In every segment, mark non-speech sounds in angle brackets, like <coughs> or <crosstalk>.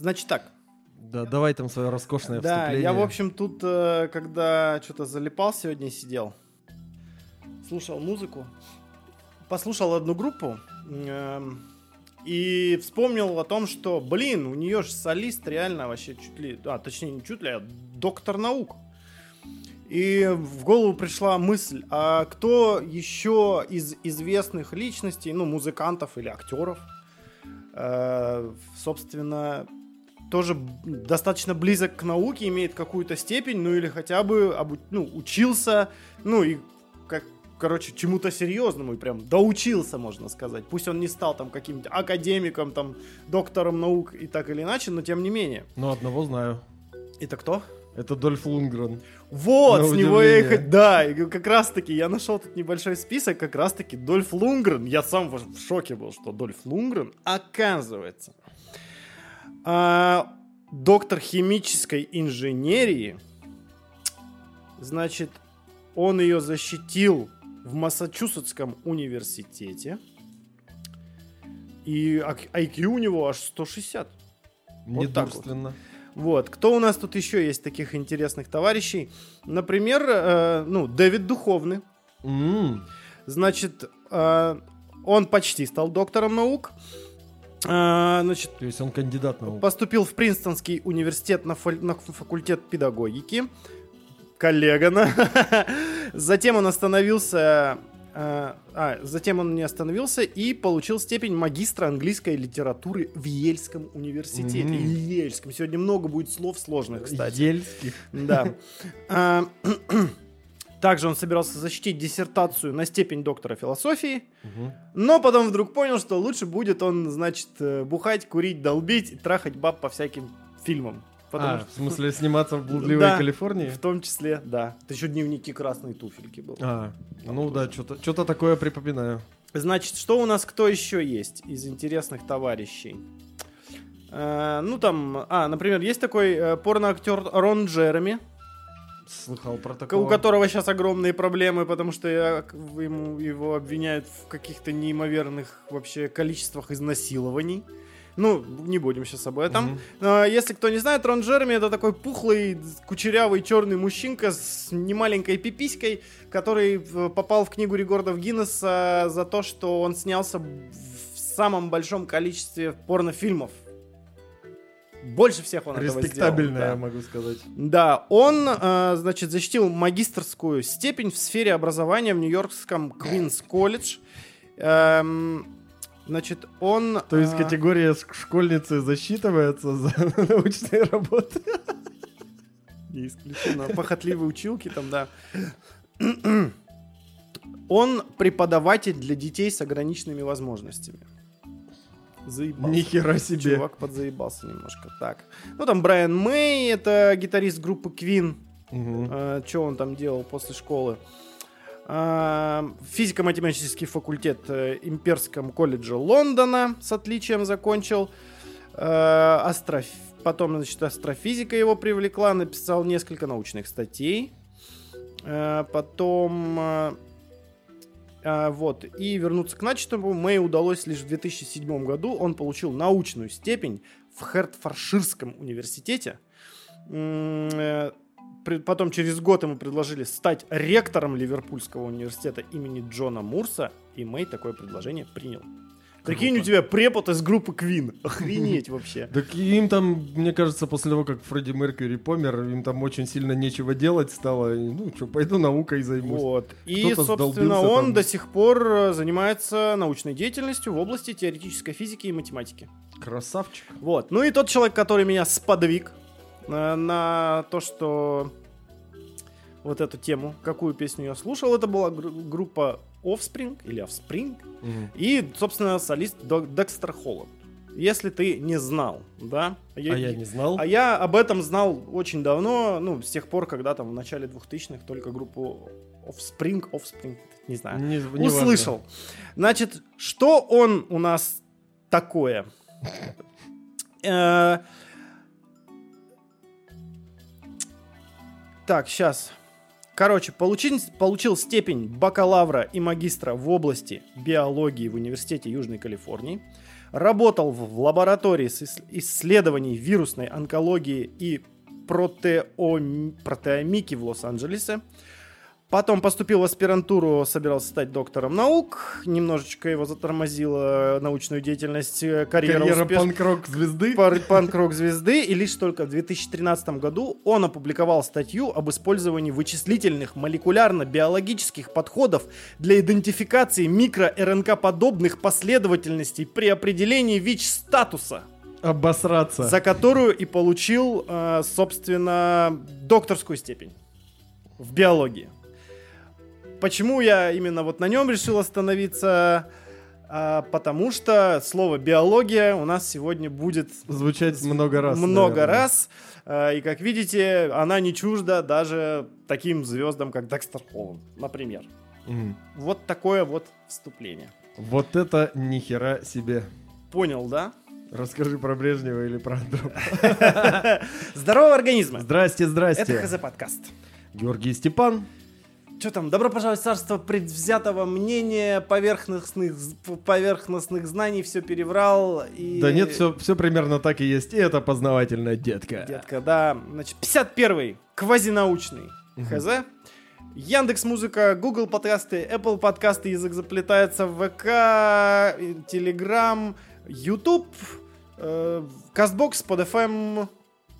Значит так. Да, давай там свое роскошное Да, вступление. я, в общем, тут, э, когда что-то залипал сегодня, сидел, слушал музыку, послушал одну группу эм, и вспомнил о том, что, блин, у нее же солист реально вообще чуть ли, а, точнее, не чуть ли, а доктор наук. И в голову пришла мысль, а кто еще из известных личностей, ну, музыкантов или актеров, э, собственно, тоже достаточно близок к науке, имеет какую-то степень, ну или хотя бы обу- ну, учился, ну и как, короче, чему-то серьезному и прям доучился, можно сказать. Пусть он не стал там каким-то академиком, там, доктором наук и так или иначе, но тем не менее. Ну, одного знаю. Это кто? Это Дольф Лунгрен. Вот, На с него я и Да, и как раз таки я нашел тут небольшой список, как раз таки Дольф Лунгрен. Я сам в шоке был, что Дольф Лунгрен, оказывается, а, доктор химической инженерии. Значит, он ее защитил в Массачусетском университете. И IQ у него аж 160. Вот так вот. Недурственно. Вот. Кто у нас тут еще есть таких интересных товарищей? Например, э, ну, Дэвид Духовный. М, Значит, э, он почти стал доктором наук. Э, значит, То есть он кандидат наук. поступил в Принстонский университет на, фаль- на факультет педагогики. Коллега, на. <laughs> Затем он остановился... э, а, затем он не остановился и получил степень магистра английской литературы в Ельском университете. Мгм. Ельском. Сегодня много будет слов сложных, кстати. Ельских. Да. <laughs> <clears throat> Также он собирался защитить диссертацию на степень доктора философии, Мгм. но потом вдруг понял, что лучше будет он, значит, э, бухать, курить, долбить и трахать баб по всяким фильмам. Потому А, что- в смысле сниматься в <laughs> блудливой Да. Калифорнии? в том числе, да. Это еще дневники красной туфельки был. А, ну да, что-то что такое припоминаю. Значит, что у нас кто еще есть из интересных товарищей? Э, ну там, а, например, есть такой э, порноактер Рон Джереми, Слыхал про у такого. которого сейчас огромные проблемы, потому что я- ему, его обвиняют в каких-то неимоверных вообще количествах изнасилований. Ну, не будем сейчас об этом. А, Если кто не знает, Рон Джереми это такой пухлый, кучерявый черный мужчинка с немаленькой пиписькой, который э, попал в книгу рекордов Гиннесса за то, что он снялся в самом большом количестве порнофильмов. Больше всех он этого сделал, да. я могу сказать. Да, он, э, значит, защитил магистрскую степень в сфере образования в Нью-Йоркском Квинс колледж. Эм, значит, он... То есть э, категория школьницы засчитывается за <laughs> научные работы? Не исключено. Похотливые училки там, да. Он преподаватель для детей с ограниченными возможностями. Заебался. Нихера себе. Чувак подзаебался немножко. Так. Ну, там Брайан Мэй, это гитарист группы Queen. Мгм. что он там делал после школы. А, Физико-математический факультет э, Имперском колледже Лондона с отличием закончил. А, астроф- Потом, значит, астрофизика его привлекла, написал несколько научных статей. А, Потом... а, вот. И вернуться к начатому Мэй удалось лишь в 2007 году. Он получил научную степень в Хертфорширском университете. Э, Потом через год ему предложили стать ректором Ливерпульского университета имени Джона Мурса, и Мэй такое предложение принял. Прикинь, у тебя препод из группы Queen. Охренеть вообще. Так им там, мне кажется, после того, как Фредди Меркьюри помер, им там очень сильно нечего делать стало. Ну, что, пойду наукой займусь. Вот. И, собственно, он там. до сих пор э, занимается научной деятельностью в области теоретической физики и математики. Красавчик. Вот. Ну и тот человек, который меня сподвиг э, на то, что вот эту тему, какую песню я слушал, это была гру- группа Offspring или Offspring. Мгм. И, собственно, солист Декстер Холланд. Если ты не знал, да? А я не знал. а я об этом знал очень давно, ну, с тех пор, когда там в начале 2000-х только группу Offspring, Offspring, не знаю, Не- не важно. услышал. Значит, что он у нас такое? <laughs> Э, Так, сейчас. Короче, получил, получил степень бакалавра и магистра в области биологии в Университете Южной Калифорнии. Работал в лаборатории с ис- исследований вирусной онкологии и протеом- протеомики в Лос-Анджелесе. Потом поступил в аспирантуру, собирался стать доктором наук. Немножечко его затормозила научную деятельность, э, карьера, Карьера успеш- панк-рок звезды. панк-рок звезды, и лишь только в 2013 году он опубликовал статью об использовании вычислительных молекулярно-биологических подходов для идентификации микро-РНК-подобных последовательностей при определении ВИЧ-статуса, Обосраться. за которую и получил, э, собственно, докторскую степень в биологии. Почему я именно вот на нем решил остановиться? А, потому что слово биология у нас сегодня будет Звучать много раз. много наверное. раз. А, И как видите, она не чужда даже таким звездам, как Декстер Холланд, например. Мгм. Вот такое вот вступление. Вот это нихера себе. Понял, да? Расскажи про Брежнева или про Андропова. <laughs> Здорового организма. Здрасте, Это здрасте. ХЗ подкаст. Георгий Степан. Что там? Добро пожаловать в царство предвзятого мнения, поверхностных, поверхностных знаний, все переврал. И... Да нет, все, все примерно так и есть. И это познавательная детка. Детка, да. Значит, 51-й, квазинаучный ХЗ. Яндекс Музыка, Google подкасты, Apple подкасты, язык заплетается в ВК, Телеграм, YouTube, э, Кастбокс, под FM,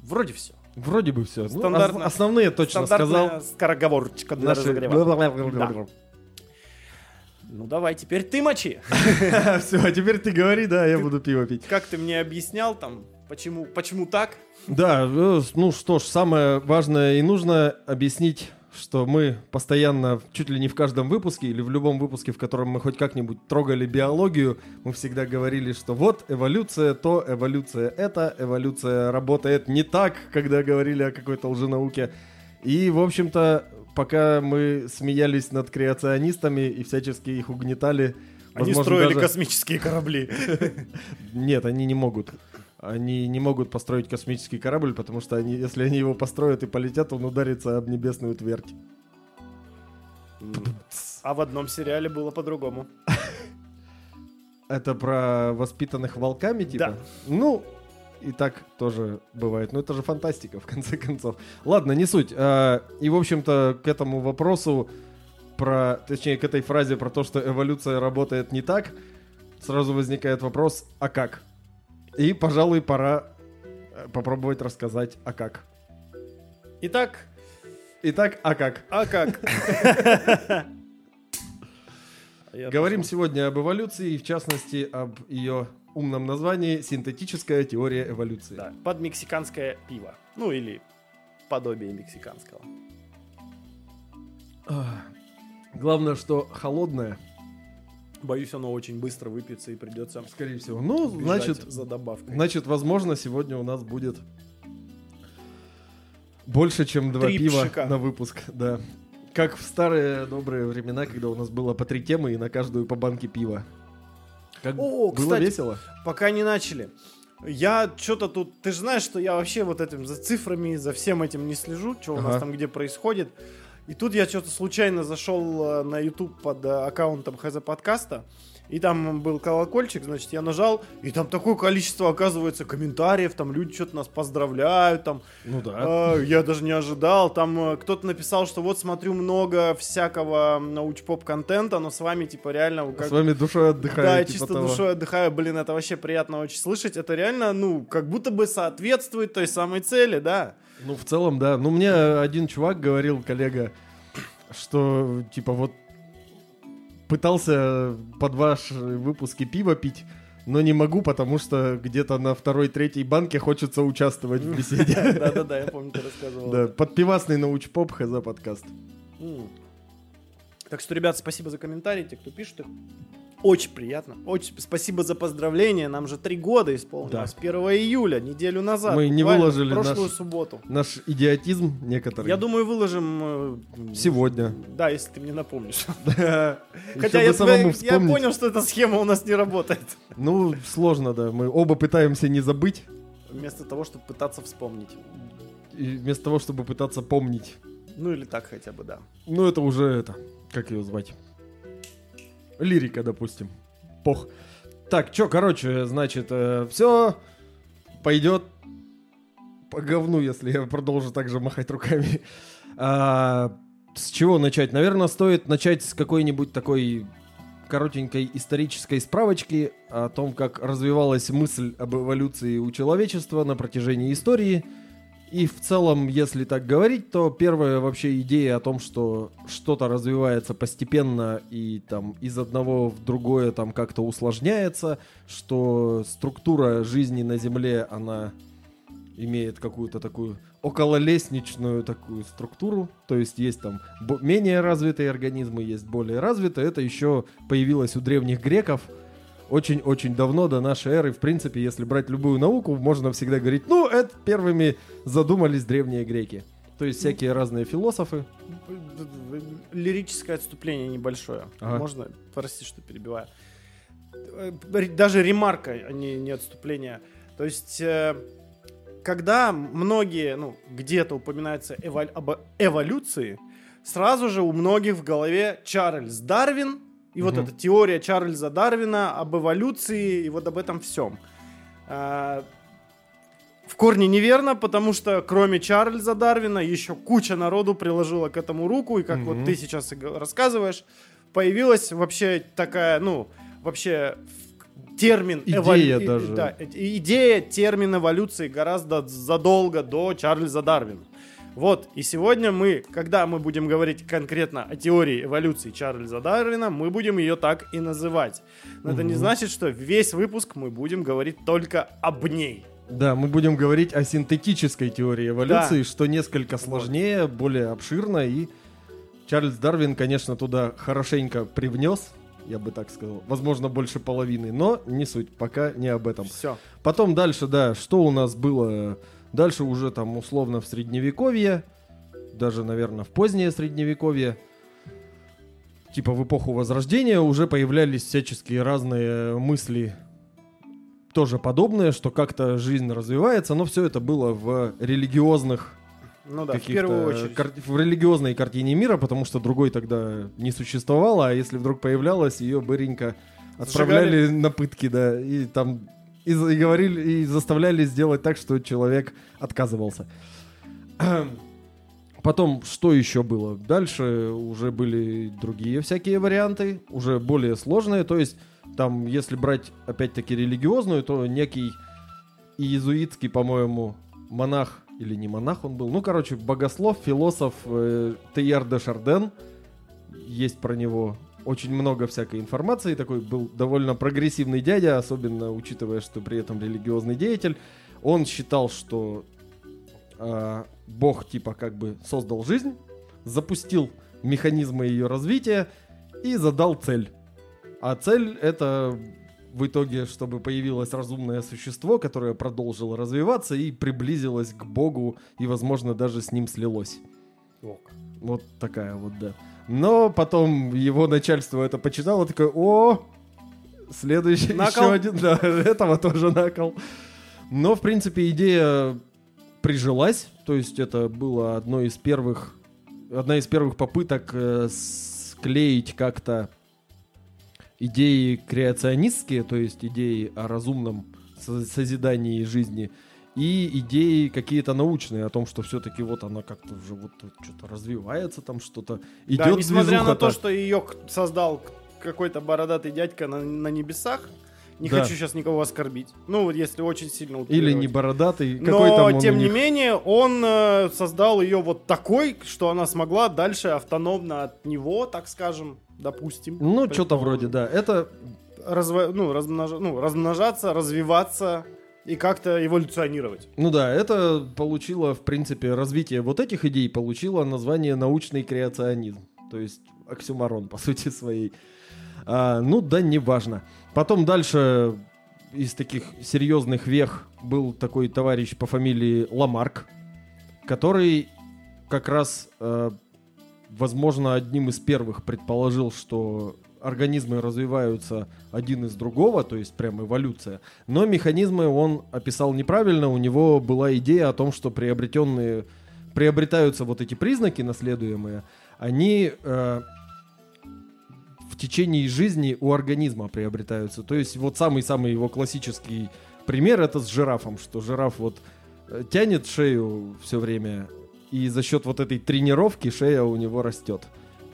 вроде все. Вроде бы все. Стандартно. основные точно сказал. скороговорочка для Наши... разогрева. Ну давай, теперь ты мочи. <laughs> Все, а теперь ты говори, да, я буду пиво пить. Как ты мне объяснял там, почему, почему так? Да, э, ну что ж, самое важное и нужно объяснить, что мы постоянно, чуть ли не в каждом выпуске или в любом выпуске, в котором мы хоть как-нибудь трогали биологию, мы всегда говорили, что вот эволюция то, эволюция это, эволюция работает не так, когда говорили о какой-то лженауке. И, в общем-то, пока мы смеялись над креационистами и всячески их угнетали, Они возможно, строили даже- космические корабли. <laughs> нет, они не могут. Они не могут построить космический корабль, потому что они, если они его построят и полетят, он ударится об небесную твердь. А в одном сериале было по-другому. Это про воспитанных волками, типа? Да. Ну, и так тоже бывает. Но это же фантастика, в конце концов. Ладно, не суть. А, И, в общем-то, к этому вопросу про, точнее, к этой фразе про то, что эволюция работает не так, сразу возникает вопрос, а как? И, пожалуй, пора э, попробовать рассказать, а как. Итак, Итак, а как? а как? <laughs> Говорим сегодня об эволюции, и в частности об ее умном названии «Синтетическая теория эволюции». Да, под мексиканское пиво. Ну или подобие мексиканского. Главное, что холодное, Боюсь, оно очень быстро выпьется и придется скорее всего. Ну, значит, за добавкой. значит, возможно, сегодня у нас будет больше, чем два Три пива пшика. на выпуск. Да. Как в старые добрые времена, когда у нас было по три темы и на каждую по банке пива. Как О, было кстати, весело. Пока не начали. Я что-то тут... Ты же знаешь, что я вообще вот этим за цифрами, за всем этим не слежу, что у Ага. нас там где происходит. И тут я что-то случайно зашел э, на YouTube под э, аккаунтом ХЗ подкаста. И там был колокольчик, значит, я нажал, и там такое количество, оказывается, комментариев, там люди что-то нас поздравляют, там, Ну да. а, я даже не ожидал, там э, кто-то написал, что вот смотрю много всякого научпоп контента, но с вами, типа, реально... как- С вами душой отдыхаю. да, типа чисто того. душой отдыхаю, блин, это вообще приятно очень слышать. Это реально, ну, как будто бы соответствует той самой цели, да. Ну, в целом, да. Ну, мне один чувак говорил, коллега, что, типа, вот пытался под ваши выпуски пива пить, но не могу, потому что где-то на второй-третьей банке хочется участвовать в беседе. <laughs> Да-да-да, я помню, ты рассказывал. Да, подпивасный научпоп хз подкаст. Так что, ребят, спасибо за комментарии, те, кто пишет их. Очень приятно. Очень спасибо за поздравления. Нам же три года исполнилось. 1 июля, неделю назад. Мы не выложили прошлую наш- субботу. Наш идиотизм некоторый. Я думаю, выложим... э, Сегодня. Да, если ты мне напомнишь. <laughs> Хотя я, тебя- я понял, что эта схема у нас не работает. Ну, сложно, да. Мы оба пытаемся не забыть, Вместо того, чтобы пытаться вспомнить. и вместо того, чтобы пытаться помнить. Ну или так хотя бы, да. Ну, это уже это. Как ее звать? Лирика, допустим. Пох. Так, чё, короче, значит, э, все пойдет по говну, если я продолжу так же махать руками. А, с чего начать? Наверное, стоит начать с какой-нибудь такой коротенькой исторической справочки о том, как развивалась мысль об эволюции у человечества на протяжении истории. И в целом, если так говорить, то первая вообще идея о том, что что-то развивается постепенно и там из одного в другое там как-то усложняется, что структура жизни на Земле, она имеет какую-то такую окололестничную такую структуру, то есть есть там менее развитые организмы, есть более развитые, это еще появилось у древних греков очень-очень давно до нашей эры. В принципе, если брать любую науку, можно всегда говорить, ну, это первыми задумались древние греки. То есть всякие разные философы. Лирическое отступление небольшое. Ага. Можно, прости, что перебиваю. Даже ремарка, а не, не отступление. То есть э, когда многие, ну, где-то упоминается эволю- об эволюции, сразу же у многих в голове Чарльз Дарвин и угу. вот эта теория Чарльза Дарвина об эволюции и вот об этом всем. А, в корне неверно, потому что кроме Чарльза Дарвина еще куча народу приложила к этому руку, и как угу. вот ты сейчас рассказываешь, появилась вообще такая, ну, вообще термин идея эволю... даже. Да, идея, термин эволюции гораздо задолго до Чарльза Дарвина. Вот, и сегодня мы, когда мы будем говорить конкретно о теории эволюции Чарльза Дарвина, мы будем ее так и называть. Но угу. это не значит, что весь выпуск мы будем говорить только об ней. Да, мы будем говорить о синтетической теории эволюции, да. что несколько сложнее, более обширно, и Чарльз Дарвин, конечно, туда хорошенько привнес я бы так сказал. Возможно, больше половины, но не суть, пока не об этом. Все. Потом дальше, да, что у нас было? Дальше уже там условно в средневековье, даже, наверное, в позднее средневековье, типа в эпоху Возрождения уже появлялись всяческие разные мысли, тоже подобные, что как-то жизнь развивается, но все это было в религиозных ну да, в первую очередь. Кар- в религиозной картине мира, потому что другой тогда не существовало, а если вдруг появлялась, ее быренько отправляли Сжигали. на пытки, да, и там и, и говорили, и заставляли сделать так, что человек отказывался. <clears throat> Потом, что еще было? Дальше уже были другие всякие варианты, уже более сложные. То есть, там, если брать, опять-таки, религиозную, то некий иезуитский, по-моему, монах или не монах он был, ну, короче, богослов, философ э, Тейяр де Шарден, есть про него очень много всякой информации, такой был довольно прогрессивный дядя, особенно учитывая, что при этом религиозный деятель. Он считал, что э, Бог типа как бы создал жизнь, запустил механизмы ее развития и задал цель. А цель это в итоге, чтобы появилось разумное существо, которое продолжило развиваться и приблизилось к Богу и, возможно, даже с ним слилось. Ок. Вот такая вот, да. Но потом его начальство это почитало, такое, о, следующий накол. еще один, да, этого тоже накол. Но, в принципе, идея прижилась, то есть это было одно из первых, одна из первых попыток э, склеить как-то идеи креационистские, то есть идеи о разумном созидании жизни, и идеи какие-то научные о том, что все-таки вот она как-то уже вот что-то развивается, там что-то идет. Да, несмотря на то, что ее создал какой-то бородатый дядька на, на небесах, не да. хочу сейчас никого оскорбить. Ну, вот если очень сильно Или не бородатый. Но, тем не менее, он э, создал ее вот такой, что она смогла дальше автономно от него, так скажем, допустим. Ну, что-то вроде, да. Это... Разво... Ну, размнож... ну, размножаться, развиваться и как-то эволюционировать. Ну да, это получило, в принципе, развитие вот этих идей получило название научный креационизм. То есть оксюмарон, по сути своей. А, ну да, неважно. Потом дальше из таких серьезных вех был такой товарищ по фамилии Ламарк, который как раз, э, возможно, одним из первых предположил, что организмы развиваются один из другого, то есть прям эволюция. Но механизмы он описал неправильно. У него была идея о том, что приобретенные приобретаются вот эти признаки наследуемые, они э, течение жизни у организма приобретаются. То есть вот самый-самый его классический пример это с жирафом, что жираф вот э, тянет шею все время, и за счет вот этой тренировки шея у него растет.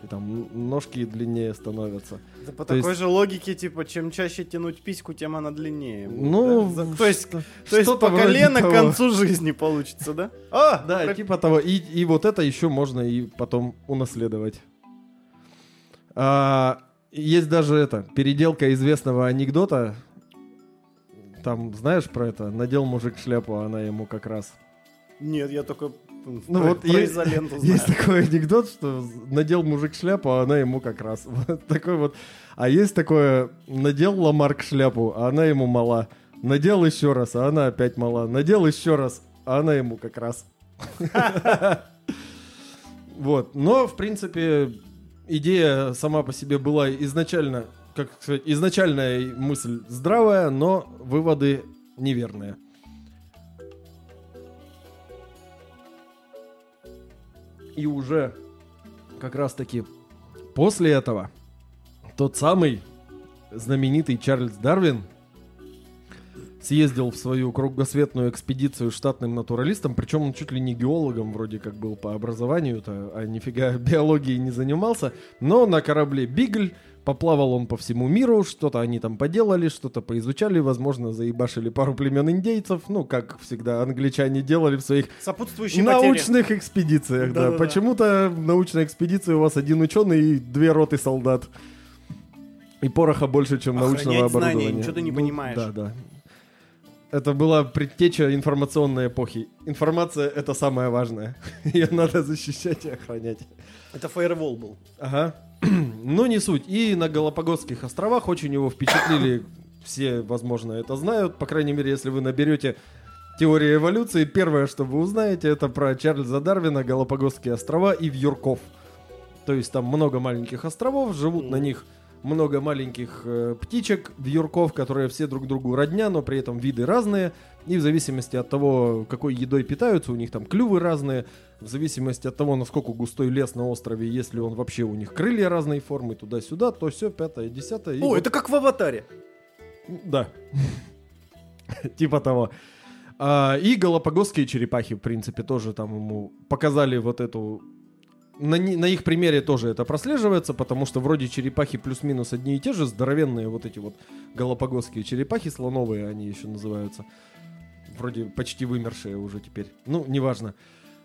И там ножки длиннее становятся. Да по То такой есть- же логике, типа, чем чаще тянуть письку, тем она длиннее. Ну, да? То есть, что- то есть по колено к того. концу жизни получится, да? <laughs> А, Да, про- типа того. И, и вот это еще можно и потом унаследовать. А, есть даже это, переделка известного анекдота. Там, знаешь про это? Надел мужик шляпу, а она ему как раз. Нет, я только Ну про, вот про есть- изоленту знаю. Есть такой анекдот, что надел мужик шляпу, а она ему как раз. <laughs> Вот такой вот. А есть такое, надел Ламарк шляпу, а она ему мала. Надел еще раз, а она опять мала. Надел еще раз, а она ему как раз. <laughs> Вот. Но, в принципе, идея сама по себе была изначально, как сказать, изначальная мысль здравая, но выводы неверные. И уже как раз таки после этого тот самый знаменитый Чарльз Дарвин съездил в свою кругосветную экспедицию штатным натуралистом, причем он чуть ли не геологом вроде как был по образованию-то, а нифига <laughs> биологией не занимался, но на корабле Бигль поплавал он по всему миру, что-то они там поделали, что-то поизучали, возможно, заебашили пару племен индейцев, ну, как всегда англичане делали в своих Сопутствующие научных экспедициях, да. Да-да-да. Почему-то в научной экспедиции у вас один ученый и две роты солдат. И пороха больше, чем Охранять научного знания, оборудования. ничего ты не Ну, понимаешь. Да, да. Это была предтеча информационной эпохи. Информация — это самое важное. <laughs> Ее надо защищать и охранять. Это фаервол был. Ага. <clears throat> Но не суть. И на Галапагосских островах очень его впечатлили. Все, возможно, это знают. По крайней мере, если вы наберете теорию эволюции, первое, что вы узнаете, это про Чарльза Дарвина, Галапагосские острова и Вьюрков. То есть там много маленьких островов, живут на них много маленьких э, птичек, вьюрков, которые все друг другу родня, но при этом виды разные. И в зависимости от того, какой едой питаются, у них там клювы разные. В зависимости от того, насколько густой лес на острове, если он вообще у них крылья разной формы, туда-сюда, то все, пятое, десятое. О, вот- это как в аватаре. Да. <laughs> Типа того. А, И галапагосские черепахи, в принципе, тоже там ему показали вот эту... На, на их примере тоже это прослеживается, потому что вроде черепахи плюс-минус одни и те же, здоровенные вот эти вот галапагосские черепахи, слоновые они еще называются. Вроде почти вымершие уже теперь. Ну, неважно.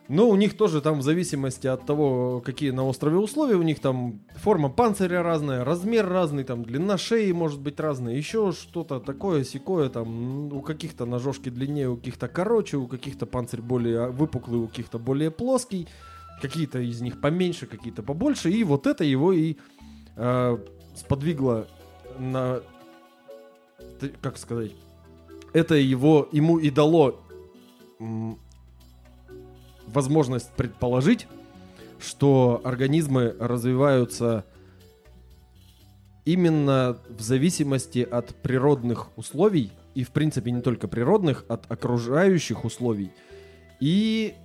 Но у них тоже там в зависимости от того, какие на острове условия, у них там форма панциря разная, размер разный, там длина шеи может быть разная, еще что-то такое, секое, там у каких-то ножошки длиннее, у каких-то короче, у каких-то панцирь более выпуклый, у каких-то более плоский, какие-то из них поменьше, какие-то побольше, и вот это его и э, сподвигло на, как сказать, это его, ему и дало возможность предположить, что организмы развиваются именно в зависимости от природных условий, и в принципе не только природных, от окружающих условий. И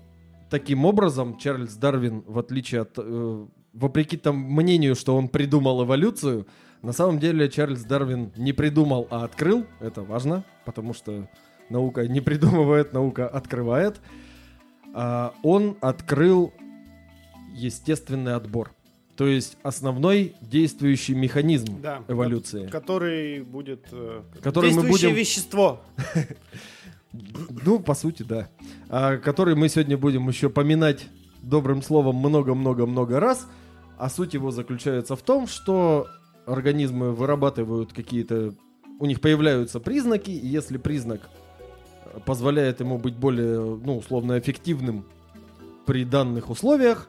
таким образом Чарльз Дарвин, в отличие от... э, вопреки тому мнению, что он придумал эволюцию, на самом деле Чарльз Дарвин не придумал, а открыл. Это важно, потому что наука не придумывает, наука открывает. А, он открыл естественный отбор. То есть основной действующий механизм Да. эволюции. Который будет... э, Который мы будем- вещество. <laughs> Ну, по сути, да. А, который мы сегодня будем еще поминать добрым словом много-много-много раз. А суть его заключается в том, что организмы вырабатывают какие-то... У них появляются признаки, и если признак позволяет ему быть более, ну, условно, эффективным при данных условиях,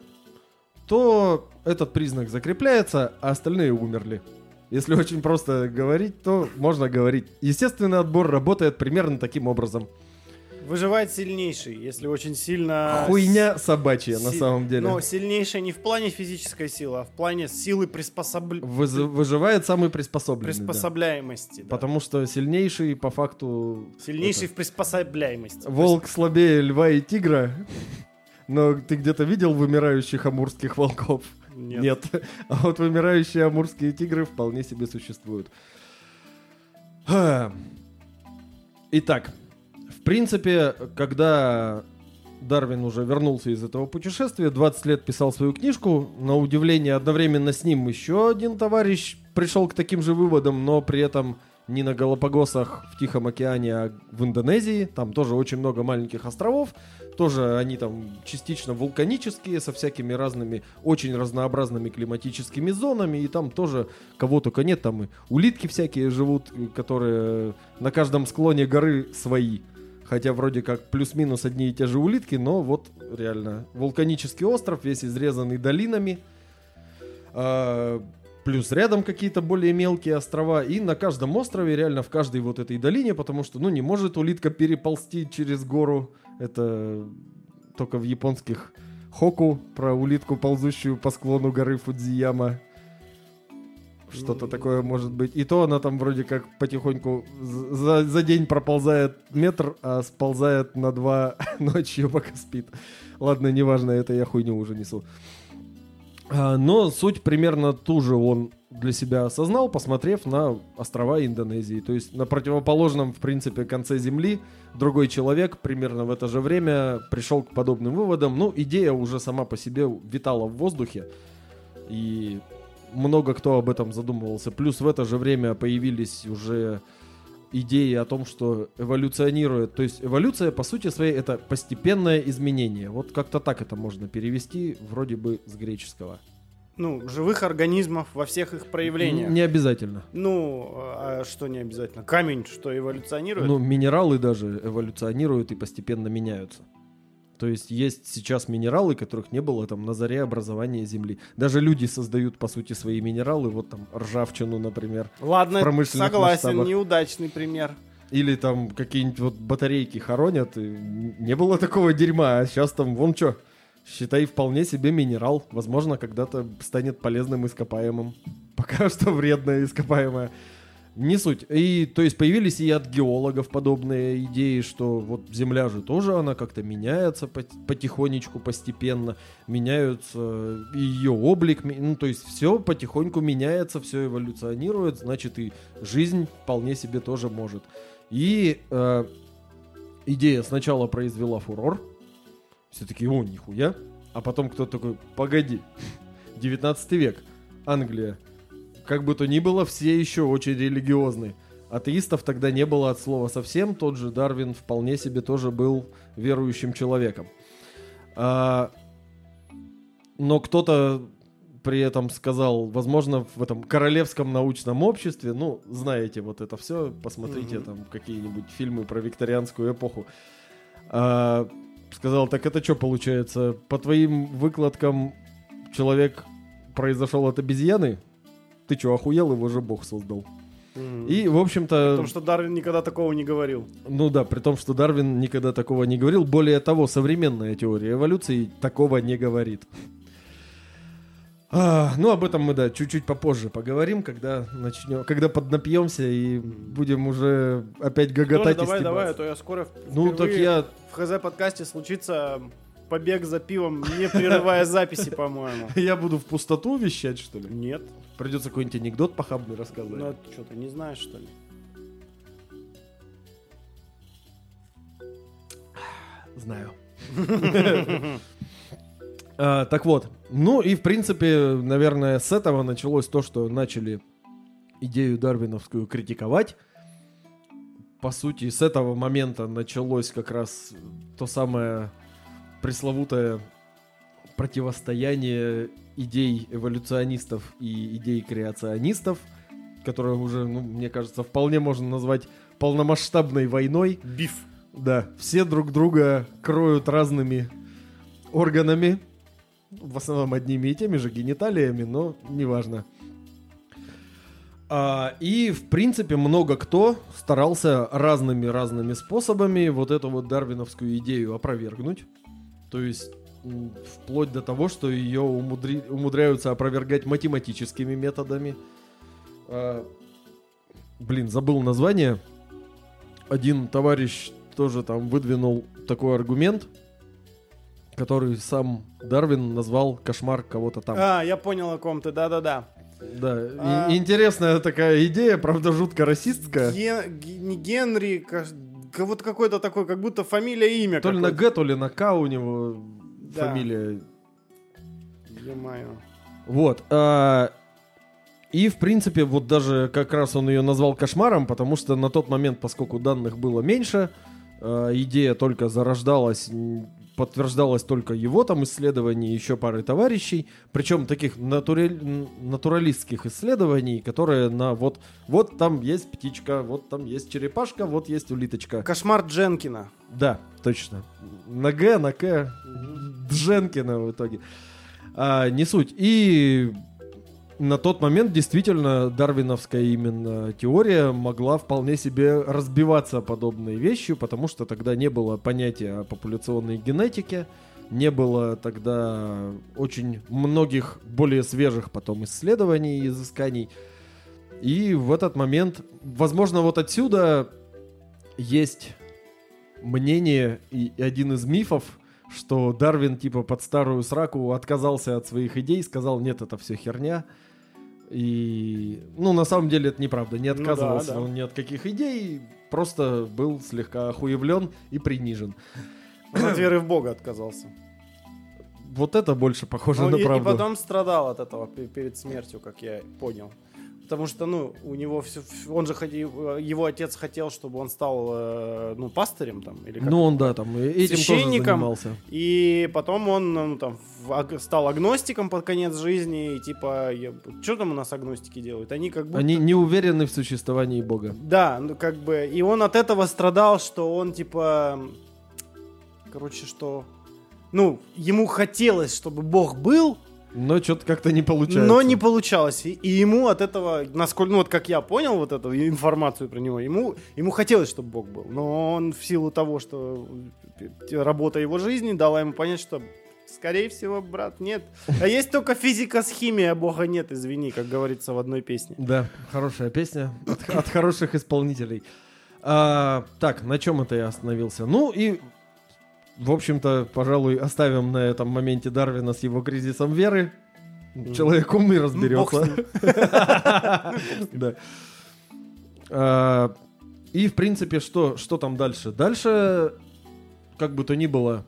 то этот признак закрепляется, а остальные умерли. Если очень просто говорить, то можно говорить. Естественный отбор работает примерно таким образом. Выживает сильнейший, если очень сильно... Хуйня собачья, на Си- самом деле. Но сильнейший не в плане физической силы, а в плане силы приспособля... Выз- выживает самый приспособленный. приспособляемости. да. Потому что сильнейший по факту... Сильнейший это, в приспособляемости. Волк слабее льва и тигра. Но ты где-то видел вымирающих амурских волков? Нет. А вот вымирающие амурские тигры вполне себе существуют. Итак, принципе, когда Дарвин уже вернулся из этого путешествия, 20 лет писал свою книжку, на удивление одновременно с ним еще один товарищ пришел к таким же выводам, но при этом не на Галапагосах в Тихом океане, а в Индонезии. Там тоже очень много маленьких островов. Тоже они там частично вулканические, со всякими разными, очень разнообразными климатическими зонами. И там тоже кого только нет. Там и улитки всякие живут, которые на каждом склоне горы свои. Хотя вроде как плюс-минус одни и те же улитки, но вот реально вулканический остров, весь изрезанный долинами. А, плюс рядом какие-то более мелкие острова, и на каждом острове, реально в каждой вот этой долине, потому что, ну, не может улитка переползти через гору, это только в японских хоку про улитку, ползущую по склону горы Фудзияма. Что-то такое может быть. И то она там вроде как потихоньку за, за день проползает метр, а сползает на два <laughs> ночью, пока спит. Ладно, неважно, это я хуйню уже несу. А, но суть примерно ту же он для себя осознал, посмотрев на острова Индонезии. То есть на противоположном, в принципе, конце Земли другой человек примерно в это же время пришел к подобным выводам. Ну, идея уже сама по себе витала в воздухе. И много кто об этом задумывался. Плюс в это же время появились уже идеи о том, что эволюционирует. То есть эволюция, по сути своей, это постепенное изменение. Вот как-то так это можно перевести, вроде бы с греческого. Ну, живых организмов во всех их проявлениях. Не обязательно. Ну, а что не обязательно? Камень, что эволюционирует? Ну, минералы даже эволюционируют и постепенно меняются. То есть есть сейчас минералы, которых не было там на заре образования Земли. Даже люди создают, по сути, свои минералы, вот там ржавчину, например. Ладно, согласен, масштабах. неудачный пример. Или там какие-нибудь вот батарейки хоронят. не было такого дерьма, а сейчас там вон что. Считай, вполне себе минерал. Возможно, когда-то станет полезным ископаемым. <laughs> Пока что вредное ископаемое. Не суть. И, то есть, появились и от геологов подобные идеи, что вот Земля же тоже, она как-то меняется потихонечку, постепенно. Меняются ее облик, ну, то есть, все потихоньку меняется, все эволюционирует, значит, и жизнь вполне себе тоже может. И э, идея сначала произвела фурор. Все таки о, нихуя. А потом кто-то такой, погоди, 19 век, Англия, как бы то ни было, все еще очень религиозны. Атеистов тогда не было от слова совсем. Тот же Дарвин вполне себе тоже был верующим человеком. А, но кто-то при этом сказал, возможно, в этом королевском научном обществе, ну, знаете, вот это все, посмотрите mm-hmm. там какие-нибудь фильмы про викторианскую эпоху. А, сказал, так это что получается? По твоим выкладкам человек произошел от обезьяны? Ты что, охуел, его же Бог создал. Mm-hmm. И, в общем-то... Потому что Дарвин никогда такого не говорил. Ну да, при том, что Дарвин никогда такого не говорил. Более того, современная теория эволюции такого не говорит. А, ну, об этом мы, да, чуть-чуть попозже поговорим, когда начнем, когда поднапьемся и будем уже опять гоготать Тоже, давай, давай, а то я скоро ну, так я... в ХЗ-подкасте случится побег за пивом, не прерывая записи, по-моему. <laughs> Я буду в пустоту вещать, что ли? Нет. Придется какой-нибудь анекдот похабный рассказывать. Ну, что, ты не знаешь, что ли? Знаю. <laughs> А, так вот, ну и в принципе, наверное, с этого началось то, что начали идею дарвиновскую критиковать. По сути, с этого момента началось как раз то самое пресловутое противостояние идей эволюционистов и идей креационистов, которое уже, ну, мне кажется, вполне можно назвать полномасштабной войной. Биф. Да, все друг друга кроют разными органами, в основном одними и теми же гениталиями, но неважно. А, и, в принципе, много кто старался разными-разными способами вот эту вот дарвиновскую идею опровергнуть. То есть вплоть до того, что ее умудри... умудряются опровергать математическими методами. А, блин, забыл название. Один товарищ тоже там выдвинул такой аргумент, который сам Дарвин назвал кошмар кого-то там. А, я понял, о ком ты, да-да-да. Да, А. интересная такая идея, правда, жутко расистская. Ген- ге- не Генри, вот какой-то такой, как будто фамилия, имя То ли на. Г, то ли на К у него Да. фамилия. Ё-моё. Вот. а, и, в принципе, вот даже как раз он ее назвал кошмаром, потому что на тот момент, поскольку данных было меньше, а, идея только зарождалась, м, подтверждалась только его там исследований, еще пары товарищей, причем таких натураль- натуралистских исследований, которые на вот, вот там есть птичка, вот там есть черепашка, вот есть улиточка. Кошмар Дженкина. Да, точно. На Г, на К. Дженкина в итоге. А, не суть. И на тот момент действительно дарвиновская именно теория могла вполне себе разбиваться подобной вещью, потому что тогда не было понятия о популяционной генетике, не было тогда очень многих более свежих потом исследований и изысканий. И в этот момент, возможно, вот отсюда есть мнение и один из мифов, что Дарвин типа под старую сраку отказался от своих идей, сказал, нет, это все херня. И, ну, на самом деле это неправда. Не Ну да, отказывался да. он ни от каких идей, просто был слегка охуевлен и принижен. Он от веры в Бога отказался. Вот это больше похоже Ну, на и, и правду. потом страдал от этого пе- перед смертью, как я понял. Потому что, ну, у него все, он же хотел, его отец хотел, чтобы он стал, э, ну, пастырем там, или как Ну, он, да, там и этим тоже занимался. И потом он ну, там, стал агностиком под конец жизни. И типа, что там у нас агностики делают? Они как будто... Они не уверены в существовании Бога. Да, ну как бы... И он от этого страдал, что он типа... Короче, что... Ну, ему хотелось, чтобы Бог был, Но что-то как-то не получается. но не получалось. И, и ему от этого, насколько, ну вот как я понял вот эту информацию про него, ему, ему хотелось, чтобы Бог был. Но он в силу того, что работа его жизни дала ему понять, что скорее всего, брат, нет. А есть только физика с химией, а Бога нет, извини, как говорится в одной песне. Да, хорошая песня от, от хороших исполнителей. А, так, на чем это я остановился? Ну и, в общем-то, пожалуй, оставим на этом моменте Дарвина с его кризисом веры. Человек умный с разберется. <laughs> А, И, в принципе, что, что там дальше? Дальше, как бы то ни было,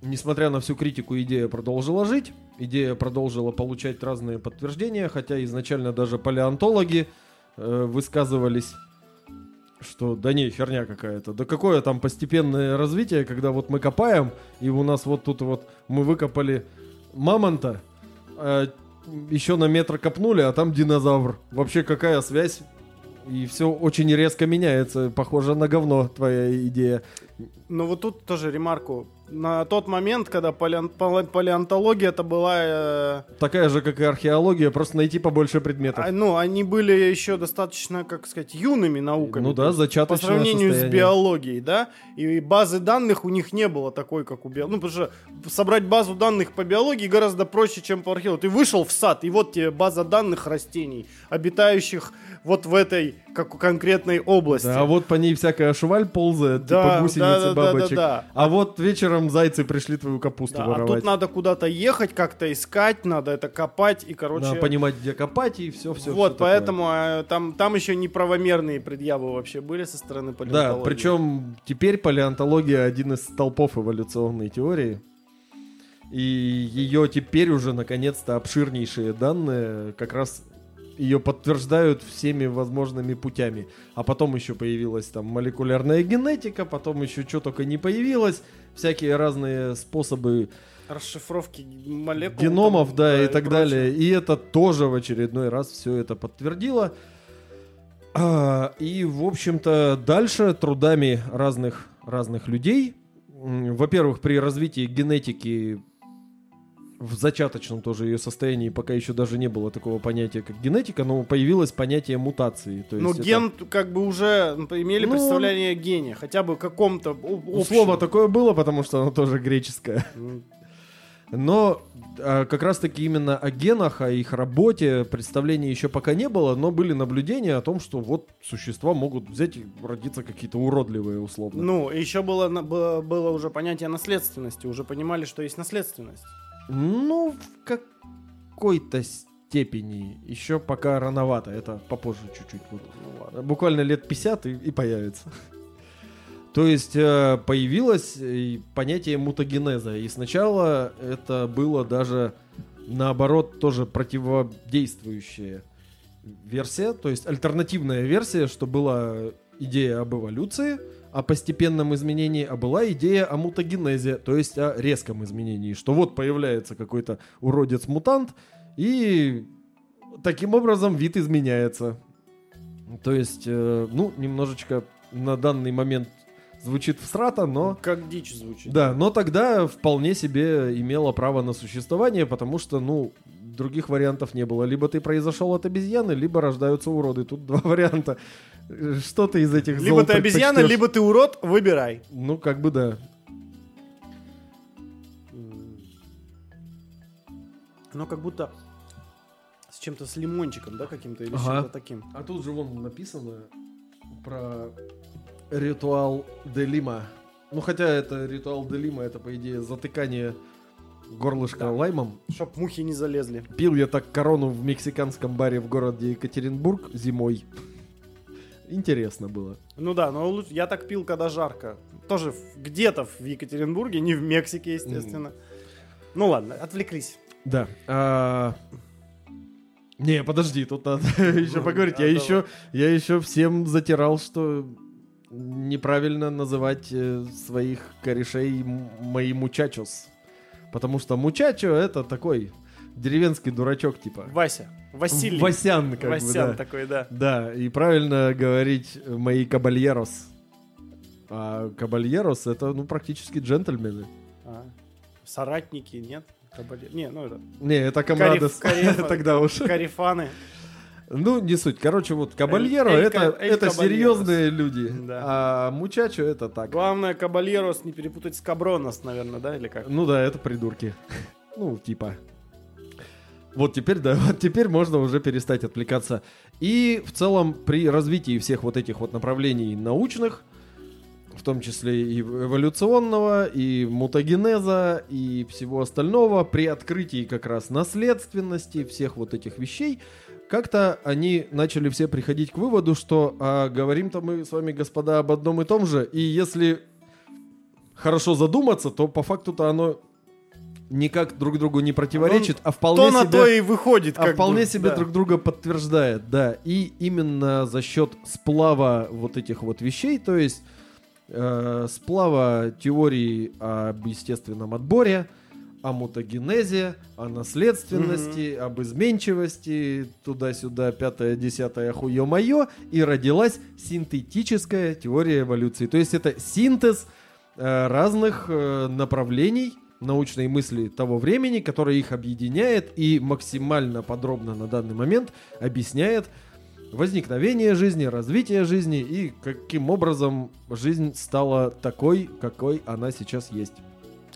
несмотря на всю критику, идея продолжила жить. Идея продолжила получать разные подтверждения, хотя изначально даже палеонтологи э, высказывались, что да не, херня какая-то. Да какое там постепенное развитие, когда вот мы копаем, и у нас вот тут вот мы выкопали мамонта, а еще на метр копнули, а там динозавр. Вообще какая связь? И все очень резко меняется. Похоже на говно твоя идея. Но вот тут тоже ремарку. На тот момент, когда палеон- палеонтология это была... э, Такая же, как и археология, просто найти побольше предметов. а, ну, они были еще достаточно, как сказать, юными науками. Ну да, зачаточное По сравнению с состояние. биологией, да? И базы данных у них не было такой, как у биологии. Ну, потому что собрать базу данных по биологии гораздо проще, чем по археологии. Ты вышел в сад, и вот тебе база данных растений, обитающих вот в этой как, конкретной области. Да, а вот по ней всякая шваль ползает, Да, типа гусеницы, да, да, да, бабочек. да, да. А вот вечером зайцы пришли твою капусту Да, а воровать. тут надо куда-то ехать, как-то искать, надо это копать, и, короче... Надо понимать, где копать, и все, все. вот, поэтому э, там, там еще неправомерные предъявы вообще были со стороны Да, палеонтологии. причем теперь палеонтология один из столпов эволюционной теории. И ее теперь уже наконец-то обширнейшие данные как раз ее подтверждают всеми возможными путями. А потом еще появилась там молекулярная генетика, потом еще что только не появилось, всякие разные способы Расшифровки молекул. геномов, там, да, и так прочее. далее. И это тоже в очередной раз все это подтвердило. А, И, в общем-то, дальше трудами разных, разных людей, во-первых, при развитии генетики в зачаточном тоже ее состоянии пока еще даже не было такого понятия, как генетика, но появилось понятие мутации. То Ну, есть это- ген как бы уже ну, имели Ну, представление о гене, хотя бы каком-то Ну, общем. слово такое было, потому что оно тоже греческое. Но а, как раз-таки именно о генах, о их работе представления еще пока не было, но были наблюдения о том, что вот существа могут взять и родиться какие-то уродливые условно. Ну, еще было, было, было уже понятие наследственности, уже понимали, что есть наследственность. Ну, в какой-то степени. Еще пока рановато. Это попозже чуть-чуть. Вот. Ну ладно. Буквально лет 50 и, и появится. То есть э, появилось э, понятие мутагенеза. И сначала это было даже наоборот тоже противодействующая версия, то есть альтернативная версия, что была идея об эволюции, о постепенном изменении, а была идея о мутагенезе, то есть о резком изменении, что вот появляется какой-то уродец-мутант, и таким образом вид изменяется. То есть, э, ну, немножечко на данный момент звучит всрато, но... Как дичь звучит. Да, но тогда вполне себе имело право на существование, потому что, ну, других вариантов не было. Либо ты произошел от обезьяны, либо рождаются уроды. Тут два <laughs> варианта. Что ты из этих Либо зол ты обезьяна, либо ты урод, выбирай. Ну, как бы да. Ну, как будто с чем-то с лимончиком, да, каким-то или с Ага. чем-то таким. А тут же вон написано про ритуал Делима. Ну, хотя это ритуал Делима, это, по идее, затыкание горлышка Да. лаймом. Чтоб мухи не залезли. Пил я так корону в мексиканском баре в городе Екатеринбург зимой. Интересно было. Ну да, но я так пил, когда жарко. Тоже где-то в Екатеринбурге, не в Мексике, естественно. Ну ладно, отвлеклись. Да. а, Не, подожди, тут надо <laughs> еще поговорить. Я а, еще, я еще всем затирал, что неправильно называть э, своих корешей мои мучачос. Потому что мучачо это такой деревенский дурачок типа. Вася. Василий. Васян, как бы, Васян да. такой, да. Да, и правильно говорить мои кабальерос. А кабальерос это ну практически джентльмены. А. Соратники, нет? Кабале- Не, ну это. Не, это комрадос. Кариф- <laughs> Тогда уж. Карифаны. Ну, не суть. Короче, вот кабальеро Эль- это, эль это серьезные люди. Да. А мучачо это так. Главное, кабальерос не перепутать с кабронос, наверное, да, или как? Ну да, это придурки. <laughs> Ну, типа. Вот теперь, да, <laughs> вот теперь можно уже перестать отвлекаться. И в целом при развитии всех вот этих вот направлений научных, в том числе и эволюционного, и мутагенеза, и всего остального, при открытии как раз наследственности, всех вот этих вещей, как-то они начали все приходить к выводу, что а, говорим-то мы с вами, господа, об одном и том же, и если хорошо задуматься, то по факту-то оно никак друг другу не противоречит, а вполне То на себе... то и выходит. А вполне бы, себе да. друг друга подтверждает, да. И именно за счет сплава вот этих вот вещей, то есть э, сплава теории об естественном отборе, о мутагенезе, о наследственности, об изменчивости, туда-сюда, пятое, десятое, хуё-моё, и родилась синтетическая теория эволюции. То есть это синтез э, разных э, направлений научной мысли того времени, которая их объединяет и максимально подробно на данный момент объясняет возникновение жизни, развитие жизни и каким образом жизнь стала такой, какой она сейчас есть.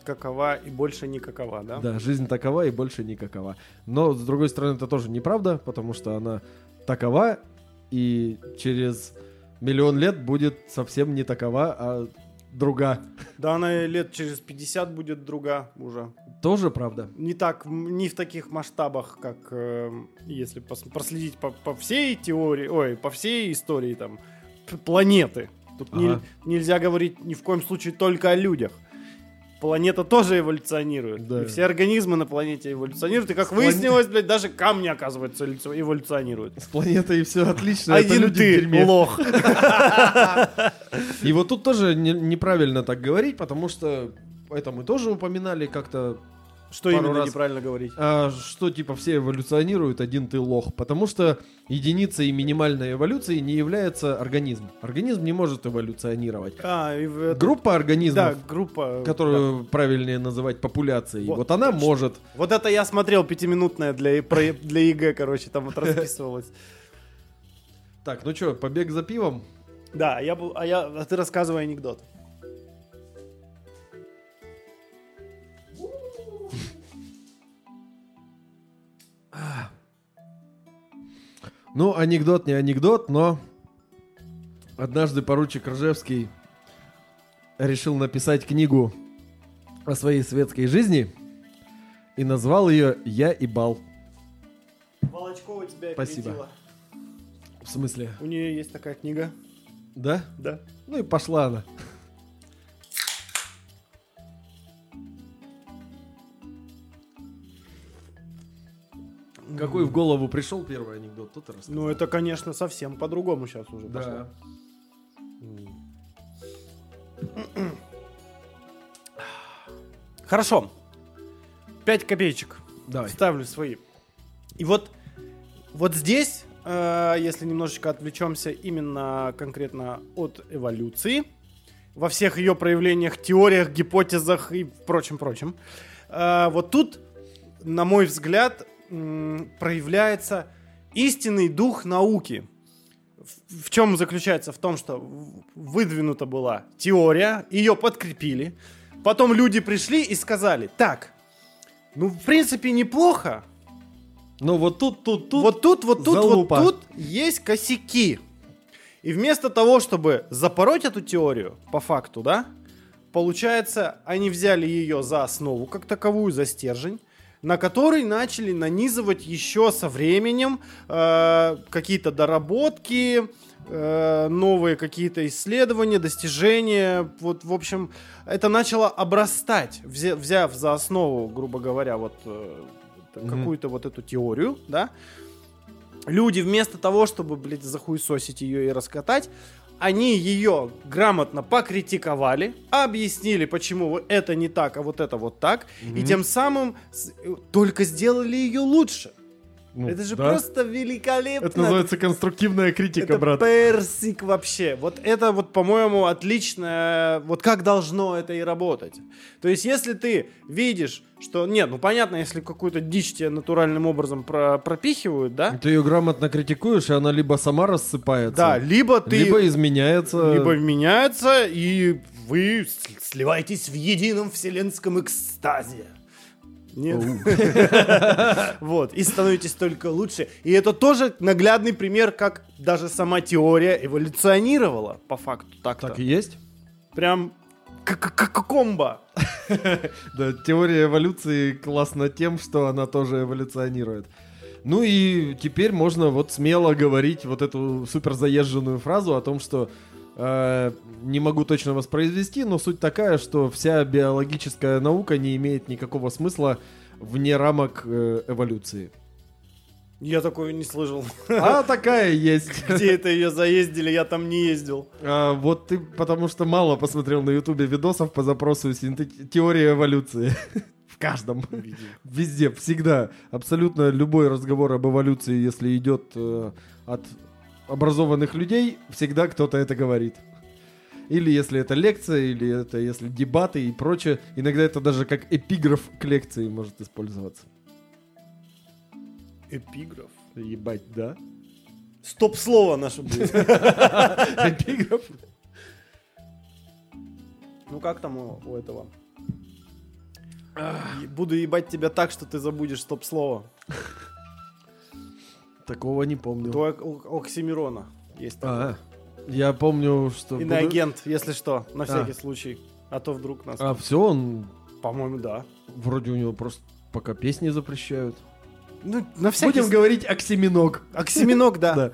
Какова и больше не какова, да? Да, жизнь такова и больше никакова. Но, с другой стороны, это тоже неправда, потому что она такова и через миллион лет будет совсем не такова, а друга. Да, она лет через 50 будет друга уже. Тоже правда. Не так, не в таких масштабах, как э, если пос- проследить по, по всей теории, ой, по всей истории там планеты. Тут не- Ага. нельзя говорить ни в коем случае только о людях. Планета тоже эволюционирует. Да. И все организмы на планете эволюционируют. И как С выяснилось, блядь, даже камни, оказывается, эволюци- эволюционируют. С планетой все отлично. это Один люди в ты, лох. И вот тут тоже не- неправильно так говорить, потому что это мы тоже упоминали как-то, Что Пару именно раз. неправильно говорить? а, что типа все эволюционируют, один ты лох. Потому что единицей минимальной эволюции не является организм. Организм не может эволюционировать. А, и это- Группа Да, организмов, группа. которую правильнее называть популяцией, Вот, вот, она точно. может. Вот это я смотрел пятиминутное для, для ЕГЭ, короче, там вот <laughs> расписывалось. Так, ну что, побег за пивом? Да, я был, а я, а ты рассказывай анекдот. Ну, анекдот не анекдот, но однажды поручик Ржевский решил написать книгу о своей светской жизни и назвал ее «Я и бал». Волочкова тебя Спасибо. опередила. В смысле? У нее есть такая книга. Да? Да. Ну и пошла она. Какой в голову пришел первый анекдот, тот и рассказал. Ну, это, конечно, совсем по-другому сейчас уже пошло. да. Хорошо. Пять копеечек. Давай. Ставлю свои. И вот, вот здесь, э, если немножечко отвлечемся именно конкретно от эволюции, во всех ее проявлениях, теориях, гипотезах и прочем-прочем, э, вот тут, на мой взгляд, проявляется истинный дух науки. В, чем заключается? В том, что выдвинута была теория, ее подкрепили, потом люди пришли и сказали, так, ну, в принципе, неплохо, Ну вот тут, тут, тут. вот тут, вот тут, залупа. вот тут есть косяки. И вместо того, чтобы запороть эту теорию, по факту, да, получается, они взяли ее за основу, как таковую, за стержень, на который начали нанизывать еще со временем э, какие-то доработки, э, новые какие-то исследования, достижения. Вот, в общем, это начало обрастать, взя- взяв за основу, грубо говоря, вот э, Мгм. какую-то вот эту теорию, да, люди вместо того, чтобы, блядь, захуесосить ее и раскатать, они ее грамотно покритиковали, объяснили, почему это не так, а вот это вот так, и тем самым э, только сделали ее лучше. Ну, это же да. просто великолепно. Это называется конструктивная критика, Это брат. персик вообще. Вот это вот, по-моему, отлично. Вот как должно это и работать. То есть, если ты видишь, что... Нет, ну понятно, если какую-то дичь тебе натуральным образом про- пропихивают, да? Ты ее грамотно критикуешь, и она либо сама рассыпается, Да, либо ты... либо изменяется. либо меняется, и вы сливаетесь в едином вселенском экстазе. Нет. <laughs> Вот, и становитесь только лучше. И это тоже наглядный пример, как даже сама теория эволюционировала, по факту, так-то. Так и есть. Прям как комбо. <laughs> Да, теория эволюции классна тем, что она тоже эволюционирует. Ну и теперь можно вот смело говорить вот эту супер заезженную фразу о том, что не могу точно воспроизвести, но суть такая, что вся биологическая наука не имеет никакого смысла вне рамок э, эволюции. Я такое не слышал. <laughs> А такая есть. <laughs> Где это ее заездили, я там не ездил. А, вот ты потому что мало посмотрел на ютубе видосов по запросу синтет- теория эволюции. <laughs> В каждом. Везде, всегда. Абсолютно любой разговор об эволюции, если идет э, от образованных людей, всегда кто-то это говорит. Или если это лекция, или это если дебаты и прочее. Иногда это даже как эпиграф к лекции может использоваться. Эпиграф. Ебать, да? Стоп-слово наше будет. <laughs> Эпиграф? Ну как там у, у этого? Буду ебать тебя так, что ты забудешь стоп-слово. Такого не помню. До Ок- Ок- Оксимирона есть такой. А, я помню, что... Иноагент, если что, на всякий случай. А то вдруг нас... А все, он По-моему, да. вроде у него просто пока песни запрещают. Ну, на всякий Будем говорить оксиминог. Оксиминог, да. <laughs> Да.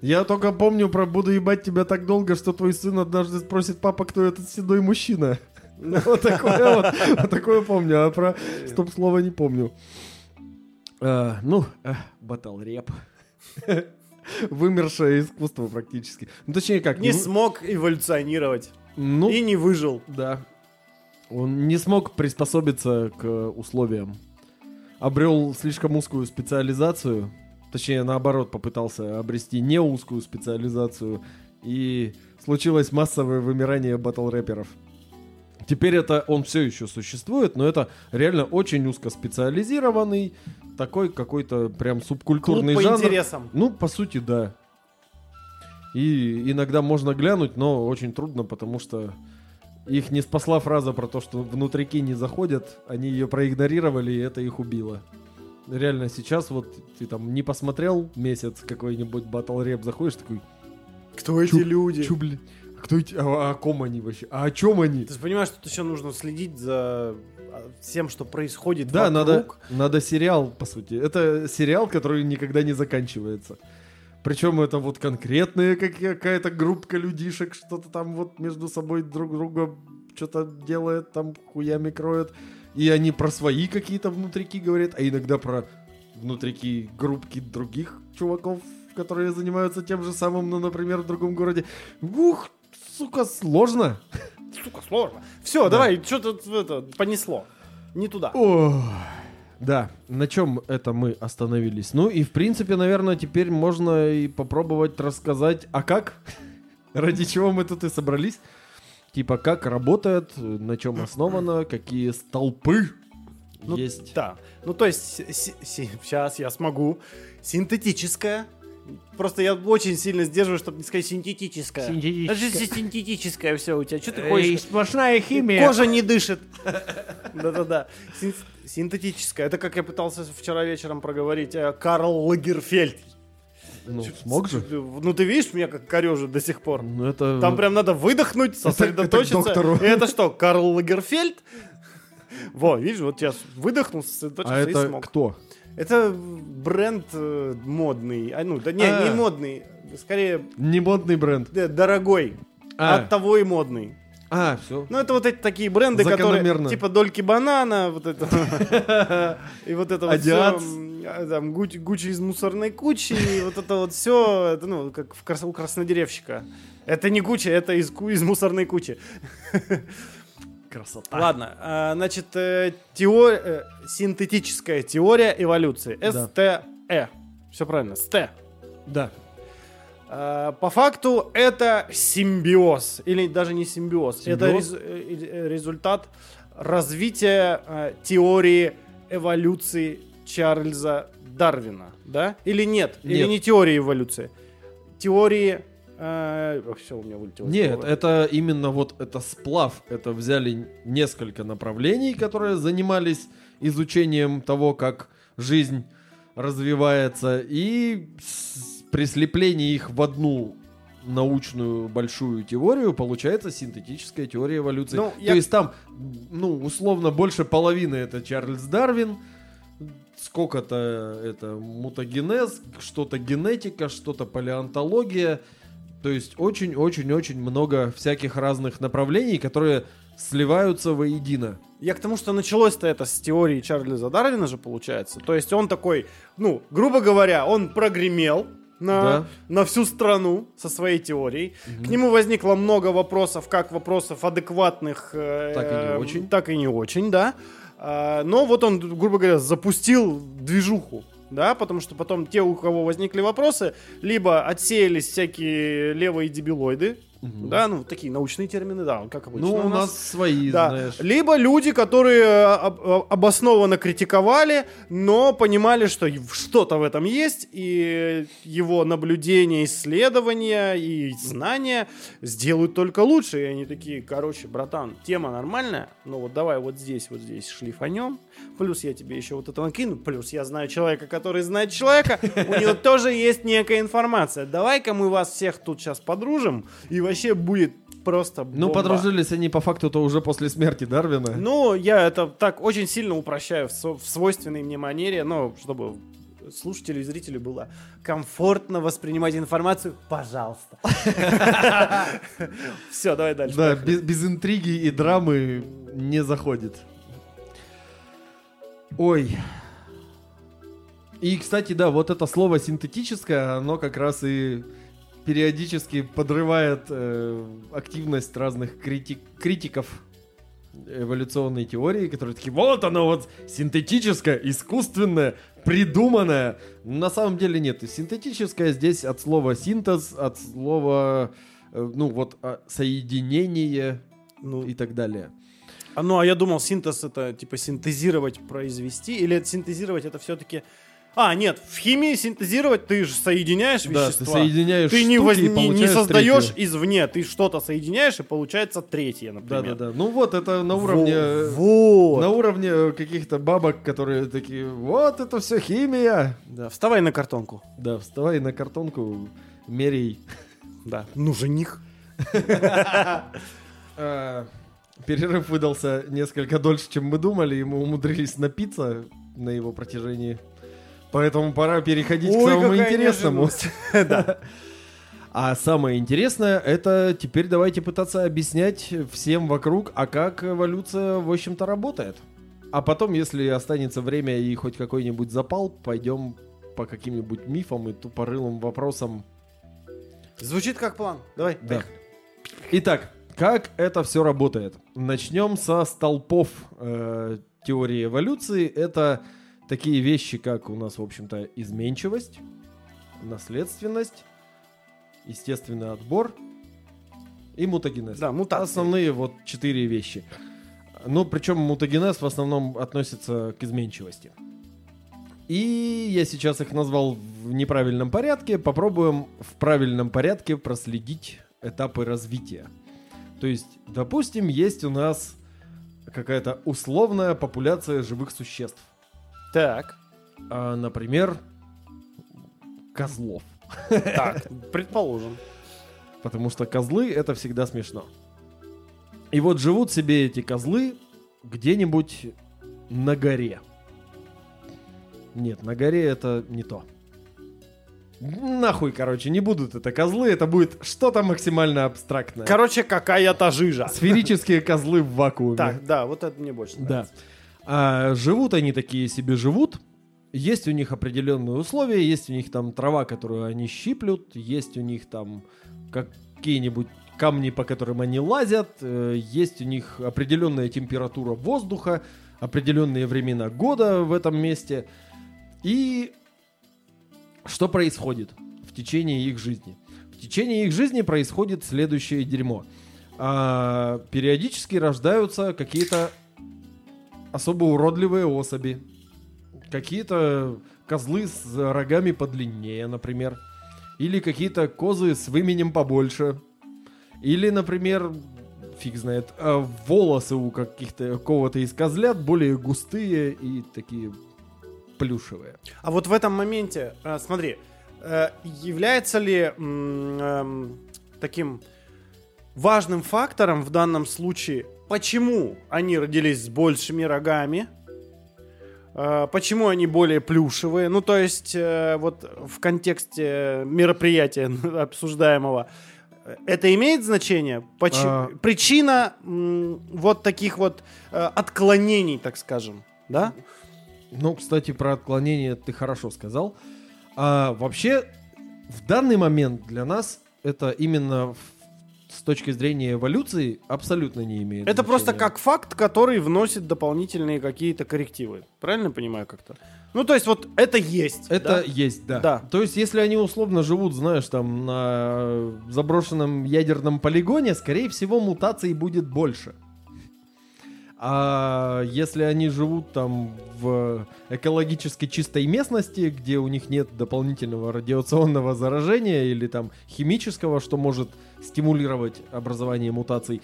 Я только помню про «Буду ебать тебя так долго, что твой сын однажды спросит, папа, кто этот седой мужчина?» Вот такое вот. <laughs> Вот такое помню, а про стоп-слово не помню. А, Ну, батл рэп. <laughs> Вымершее искусство практически. Ну, точнее как. Не ну, смог эволюционировать. Ну, И не выжил. да. Он не смог приспособиться к условиям. Обрел слишком узкую специализацию. Точнее, наоборот, попытался обрести не узкую специализацию. И случилось массовое вымирание батл-рэперов. Теперь это он все еще существует, но это реально очень узкоспециализированный, такой какой-то прям Клуб субкультурный по жанр. интересам. Ну, по сути, да. И иногда можно глянуть, но очень трудно, потому что их не спасла фраза про то, что внутрики не заходят, они ее проигнорировали, и это их убило. Реально, сейчас вот ты там не посмотрел месяц какой-нибудь батл реп, заходишь такой, Кто эти Чу- люди? чё, блин, а кто эти, а, о ком они вообще, а о чем они? Ты же понимаешь, что тут еще нужно следить за а, всем, что происходит Да, надо, вокруг. надо сериал, по сути. Это сериал, который никогда не заканчивается. Причем это вот конкретная как- какая-то группка людишек, что-то там вот между собой друг друга что-то делает, там хуями кроет. И они про свои какие-то внутрики говорят, а иногда про внутрики группки других чуваков, которые занимаются тем же самым, ну, например, в другом городе. Ух, сука, сложно. <laughs> Сука, сложно. Все, давай, что-то это, понесло. Не туда. Ох, Да, на чем это мы остановились? Ну и в принципе, наверное, теперь можно и попробовать рассказать, а как? <laughs> Ради чего мы тут и собрались? Типа, как работает, на чем основано, какие столпы Ну, есть. Да. Ну, то есть, сейчас я смогу. Синтетическая. Просто я очень сильно сдерживаю, чтобы не сказать синтетическая. Это же синтетическое все у тебя. Что ты хочешь? сплошная химия. Кожа не дышит. <laughs> Да-да-да. Син- Синтетическая. Это как я пытался вчера вечером проговорить. э, Карл Лагерфельд. Ну, смог же? Ну, ты видишь, меня как корежит до сих пор. Ну, это... Там прям надо выдохнуть, это сосредоточиться. доктору. И это что, Карл Лагерфельд? Во, видишь, вот я выдохнул, сосредоточился А и это смог. кто? Это бренд э, модный. А, ну, да не, А. не модный. Скорее, Не модный бренд. э, дорогой. А. От того и модный. А, все. Ну, это вот эти такие бренды, которые типа Дольки Банана, вот это. И вот это вот все. Там Гуч- Гуччи из мусорной кучи, и вот это вот все, ну, как у краснодеревщика. Это не Гуччи, это из мусорной кучи. Красота. Ладно, а, значит, э, теор- э, синтетическая теория эволюции. Да. СТЭ. Все правильно, СТЭ. Да. А, По факту это симбиоз, или даже не симбиоз, это Симбиоз? рез- э, э, результат развития э, теории эволюции Чарльза Дарвина, да? Или нет? Или Нет. не теории эволюции? Теории... все, у меня вылетело. Нет, слово. это именно вот это сплав. Это взяли несколько направлений, которые занимались изучением того, как жизнь развивается, и при слеплении их в одну научную большую теорию получается синтетическая теория эволюции. Ну, То я- есть там, ну, условно, больше половины это Чарльз Дарвин, сколько-то это мутагенез, что-то генетика, что-то палеонтология. То есть очень-очень-очень много всяких разных направлений, которые сливаются воедино. Я к тому, что началось-то это с теории Чарльза Дарвина же получается. То есть он такой, ну, грубо говоря, он прогремел на, Да. на всю страну со своей теорией. К нему возникло много вопросов, как вопросов адекватных. э, Так и не э, очень. Так и не очень, да. А, но вот он, грубо говоря, запустил движуху. Да, потому что потом те, у кого возникли вопросы, либо отсеялись всякие левые дебилоиды, да, ну такие научные термины, да, как обычно. Ну, у у нас свои, да. знаешь. Либо люди, которые э, об- об- обоснованно критиковали, но понимали, что что-то в этом есть, и его наблюдения, исследования и знания сделают только лучше. И они такие, короче, братан, тема нормальная, но вот давай вот здесь, вот здесь шлифанем, плюс я тебе еще вот это накину, плюс я знаю человека, который знает человека, у него тоже есть некая информация. Давай-ка мы вас всех тут сейчас подружим, и вообще будет просто Ну, бомба. подружились они по факту-то уже после смерти Дарвина. Ну, я это так очень сильно упрощаю в, со- в свойственной мне манере, но чтобы слушателю и зрителю было комфортно воспринимать информацию, пожалуйста. <laughs> Все, давай дальше. Да, без интриги и драмы не заходит. Ой. И, кстати, да, вот это слово синтетическое, оно как раз и периодически подрывает э, активность разных критик, критиков эволюционной теории, которые такие, вот оно вот синтетическое, искусственное, придуманное. На самом деле нет. Синтетическое здесь от слова синтез, от слова, э, ну вот, а, соединение Ну, и так далее. а, ну, а я думал, синтез это типа синтезировать, произвести, или синтезировать это все-таки А, нет, в химии синтезировать ты же соединяешь Да, вещества. ты соединяешь Ты не, воз- не- не создаешь третью. извне, ты что-то соединяешь, и получается третье, Да, например. да, да. Ну вот, это на уровне... Вот. На уровне каких-то бабок, которые такие, вот это все химия. Да, вставай на картонку. Да, вставай на картонку, мерей. Да. Ну, жених. А, <laughs> Перерыв выдался несколько дольше, чем мы думали, и мы умудрились напиться на его протяжении. Поэтому пора переходить к Ой, самому какая интересному. <laughs> <laughs> А самое интересное, это теперь давайте пытаться объяснять всем вокруг, а как эволюция, в общем-то, работает. А потом, если останется время и хоть какой-нибудь запал, пойдем по каким-нибудь мифам и тупорылым вопросам. Звучит как план. Давай. Да. поехали. Итак, как это все работает? Начнем со столпов э, теории эволюции. Это такие вещи, как у нас, в общем-то, изменчивость, наследственность, естественный отбор и мутагенез. Да, мутации. Основные вот четыре вещи. Ну, причем мутагенез в основном относится к изменчивости. И я сейчас их назвал в неправильном порядке. Попробуем в правильном порядке проследить этапы развития. То есть, допустим, есть у нас какая-то условная популяция живых существ. Так. А, например, козлов. Так, <laughs> предположим. Потому что козлы это всегда смешно. И вот живут себе эти козлы где-нибудь на горе. Нет, на горе это не то. Нахуй, короче, не будут это козлы, это будет что-то максимально абстрактное. Короче, какая-то жижа. Сферические козлы в вакууме. Так, да, вот это мне больше Да. А, живут они такие себе живут. Есть у них определенные условия, есть у них там трава, которую они щиплют, есть у них там какие-нибудь камни, по которым они лазят, э, есть у них определенная температура воздуха, определенные времена года в этом месте. И что происходит в течение их жизни? В течение их жизни происходит следующее дерьмо. А, периодически рождаются какие-то особо уродливые особи. Какие-то козлы с рогами подлиннее, например. Или какие-то козы с выменем побольше. Или, например, фиг знает, а, волосы у каких-то какого-то из козлят более густые и такие плюшевые. А вот в этом моменте, э, смотри, э, является ли эм, таким важным фактором в данном случае, почему они родились с большими рогами, э, почему они более плюшевые, ну то есть э, вот в контексте мероприятия <laughs> обсуждаемого, это имеет значение? Почему? А. Причина вот таких вот э, отклонений, так скажем, да? Ну, кстати, про отклонение ты хорошо сказал. А вообще, в данный момент для нас это именно с точки зрения эволюции абсолютно не имеет Это просто значения. как факт, который вносит дополнительные какие-то коррективы. Правильно понимаю как-то? Ну, то есть вот это есть. Это да? есть, да. Да. То есть, если они условно живут, знаешь, там на заброшенном ядерном полигоне, скорее всего, мутаций будет больше. А если они живут там в экологически чистой местности, где у них нет дополнительного радиационного заражения или там химического, что может стимулировать образование мутаций,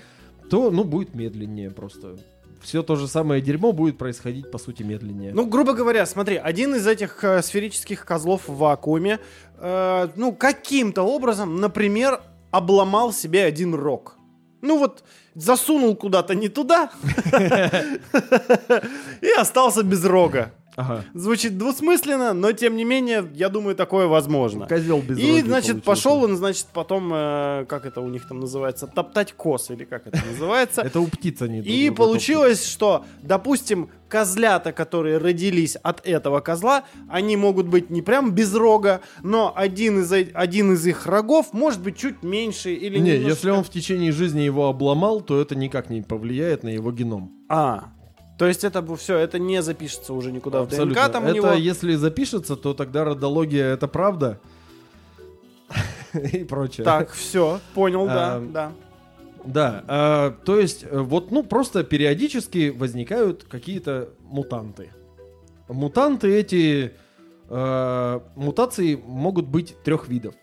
то, ну, будет медленнее просто. Все то же самое дерьмо будет происходить, по сути, медленнее. Ну, грубо говоря, смотри, один из этих э, сферических козлов в вакууме, э, ну, каким-то образом, например, обломал себе один рог. Ну вот, засунул куда-то не туда <laughs> <laughs> и остался без рога. Ага. Звучит двусмысленно, но тем не менее, я думаю, такое возможно. Козел без И, значит, получился. пошел он, значит, потом, э, как это у них там называется, топтать кос, или как это называется. <laughs> Это у птиц они И получилось, что, допустим, козлята, которые родились от этого козла, они могут быть не прям без рога, но один из, э- один из их рогов может быть чуть меньше или Не, немножко- если он в течение жизни его обломал, то это никак не повлияет на его геном. А, то есть это все, это не запишется уже никуда в Абсолютно. ДНК там у это него. если запишется, то тогда родология это правда. <laughs> И прочее. Так, все, понял, да, да. Да, а, то есть э, вот, ну, просто периодически возникают какие-то мутанты. Мутанты эти Э, мутации могут быть трех видов.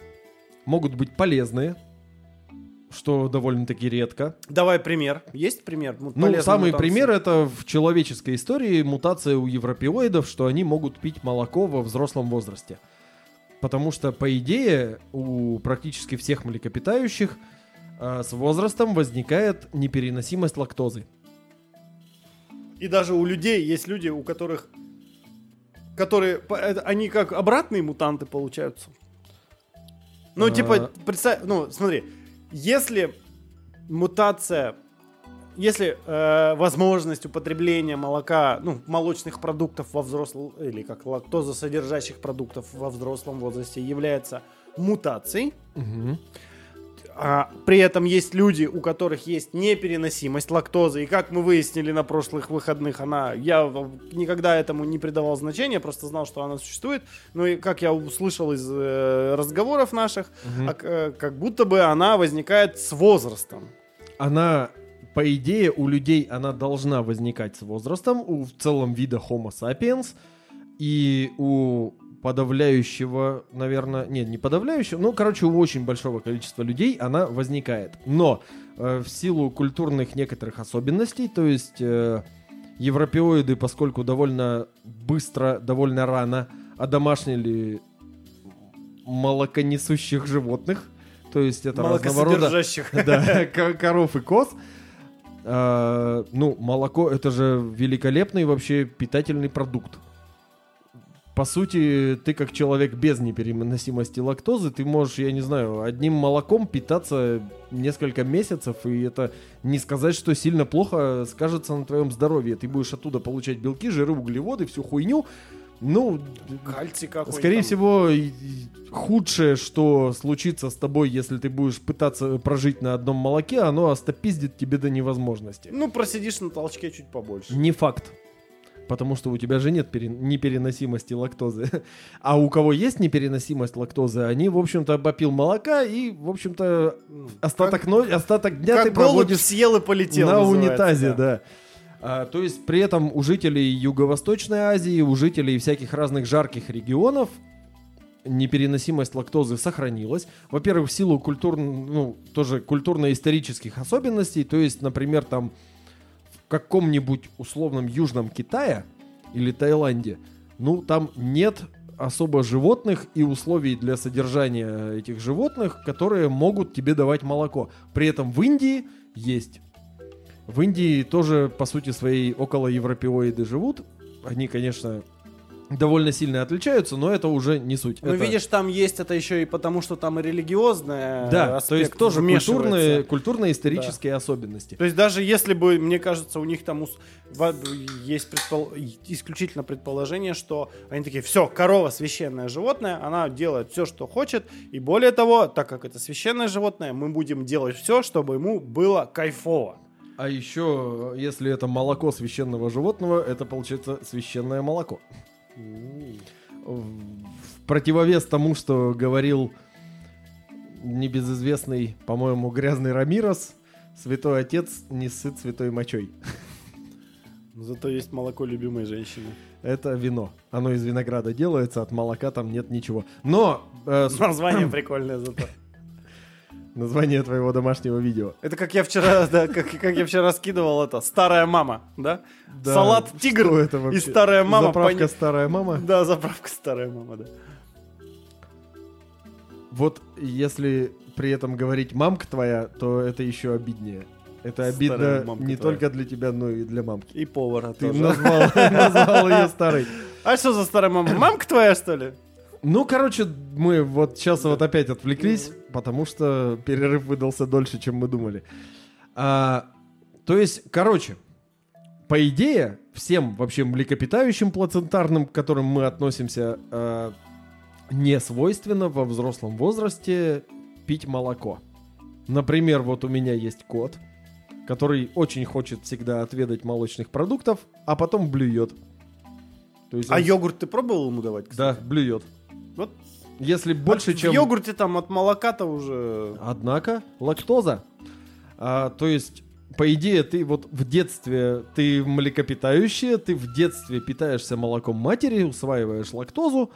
Могут быть полезные, что довольно-таки редко. Давай пример. Есть пример? Ну, самый мутации? пример это в человеческой истории мутация у европеоидов, что они могут пить молоко во взрослом возрасте. Потому что, по идее, у практически всех млекопитающих э, с возрастом возникает непереносимость лактозы. И даже у людей есть люди, у которых... Которые... Они как обратные мутанты получаются. Ну, А. типа, представь... Ну, смотри. Если мутация... Если э, возможность употребления молока, ну, молочных продуктов во взрослом... Или как лактозосодержащих продуктов во взрослом возрасте является мутацией, а при этом есть люди, у которых есть непереносимость лактозы. И как мы выяснили на прошлых выходных, она. Я никогда этому не придавал значения, просто знал, что она существует. Ну и как я услышал из э, разговоров наших, а к- э, как будто бы она возникает с возрастом. Она, по идее, у людей она должна возникать с возрастом, у в целом вида Homo sapiens, и у подавляющего, наверное, нет, не подавляющего, ну, короче, у очень большого количества людей она возникает. Но э, в силу культурных некоторых особенностей, то есть э, европеоиды, поскольку довольно быстро, довольно рано одомашнили молоконесущих животных, то есть это разного рода <laughs> да, ко- коров и коз. А, ну, молоко это же великолепный вообще питательный продукт. По сути, ты как человек без непереносимости лактозы, ты можешь, я не знаю, одним молоком питаться несколько месяцев, и это не сказать, что сильно плохо скажется на твоем здоровье. Ты будешь оттуда получать белки, жиры, углеводы, всю хуйню. Ну, Кальций какой-то. Скорее там. всего, худшее, что случится с тобой, если ты будешь пытаться прожить на одном молоке, оно остопиздит тебе до невозможности. Ну, просидишь на толчке чуть побольше. Не факт. Потому что у тебя же нет пере- непереносимости лактозы. <laughs> А у кого есть непереносимость лактозы, они, в общем-то, попил молока и, в общем-то, остаток, но... остаток дня Как ты проводишь съел и полетел. на унитазе, да. А, то есть при этом у жителей Юго-Восточной Азии, у жителей всяких разных жарких регионов непереносимость лактозы сохранилась. Во-первых, в силу культур, ну, тоже культурно-исторических особенностей. То есть, например, там каком-нибудь условном Южном Китае или Таиланде, ну, там нет особо животных и условий для содержания этих животных, которые могут тебе давать молоко. При этом в Индии есть. В Индии тоже, по сути своей, около европеоиды живут. Они, конечно, довольно сильно отличаются, но это уже не суть. Ну, Это- видишь, там есть это еще и потому, что там и религиозное да, то есть тоже культурные, культурно-исторические особенности. То есть даже если бы, мне кажется, у них там ус- есть предпол- исключительно предположение, что они такие, все, корова священное животное, она делает все, что хочет, и более того, так как это священное животное, мы будем делать все, чтобы ему было кайфово. А еще, если это молоко священного животного, это получается священное молоко. В противовес тому, что говорил небезызвестный, по-моему, грязный Рамирос, святой отец не сыт святой мочой. Зато есть молоко любимой женщины. Это вино. Оно из винограда делается, от молока там нет ничего. Но э, Название <clears throat> прикольное зато. Название твоего домашнего видео. Это как я вчера, <laughs> да, как, как я вчера скидывал это, старая мама, да? Да, Салат тигр это вообще? и старая мама. Заправка пони- старая мама. <laughs> Да, заправка старая мама, да. Вот если при этом говорить мамка твоя, то это еще обиднее. Это обидно не твоя. только для тебя, но и для мамки. И повара Ты тоже. назвал, <laughs> назвал ее старой. А что за старая мама? Мамка твоя, что ли? Ну, короче, мы вот сейчас вот опять отвлеклись, потому что перерыв выдался дольше, чем мы думали. А, то есть, короче, по идее, всем вообще млекопитающим плацентарным, к которым мы относимся, а, не свойственно во взрослом возрасте пить молоко. Например, вот у меня есть кот, который очень хочет всегда отведать молочных продуктов, а потом блюет. То есть А он- йогурт ты пробовал ему давать? Да, кстати? блюет. Вот Если больше, в чем... йогурте там от молока-то уже... Однако, лактоза. А, то есть, по идее, ты вот в детстве, ты млекопитающее, ты в детстве питаешься молоком матери, усваиваешь лактозу,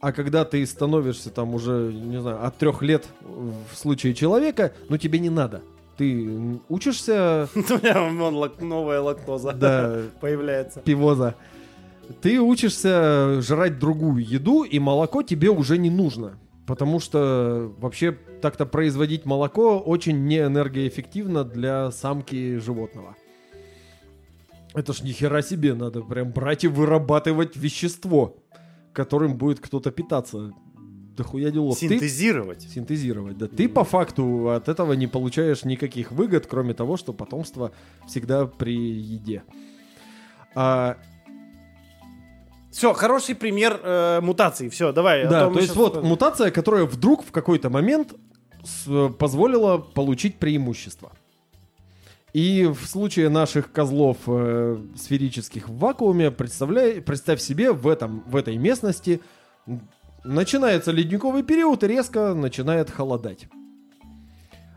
А когда ты становишься там уже, не знаю, от трех лет в случае человека, ну тебе не надо. Ты учишься... <laughs> У меня новая лактоза <laughs> появляется. пивоза. Ты учишься жрать другую еду, и молоко тебе уже не нужно. Потому что вообще так-то производить молоко очень неэнергоэффективно для самки животного. Это ж ни хера себе, надо прям брать и вырабатывать вещество, которым будет кто-то питаться. Да хуя делов. Ты- Синтезировать. Синтезировать, да. Ты по факту от этого не получаешь никаких выгод, кроме того, что потомство всегда при еде. А, Все, хороший пример э, мутации. Все, давай. а да, то есть щас- вот мутация, которая вдруг в какой-то момент с- позволила получить преимущество. И в случае наших козлов э, сферических в вакууме, представляй, представь себе, в, этом, в этой местности начинается ледниковый период и резко начинает холодать.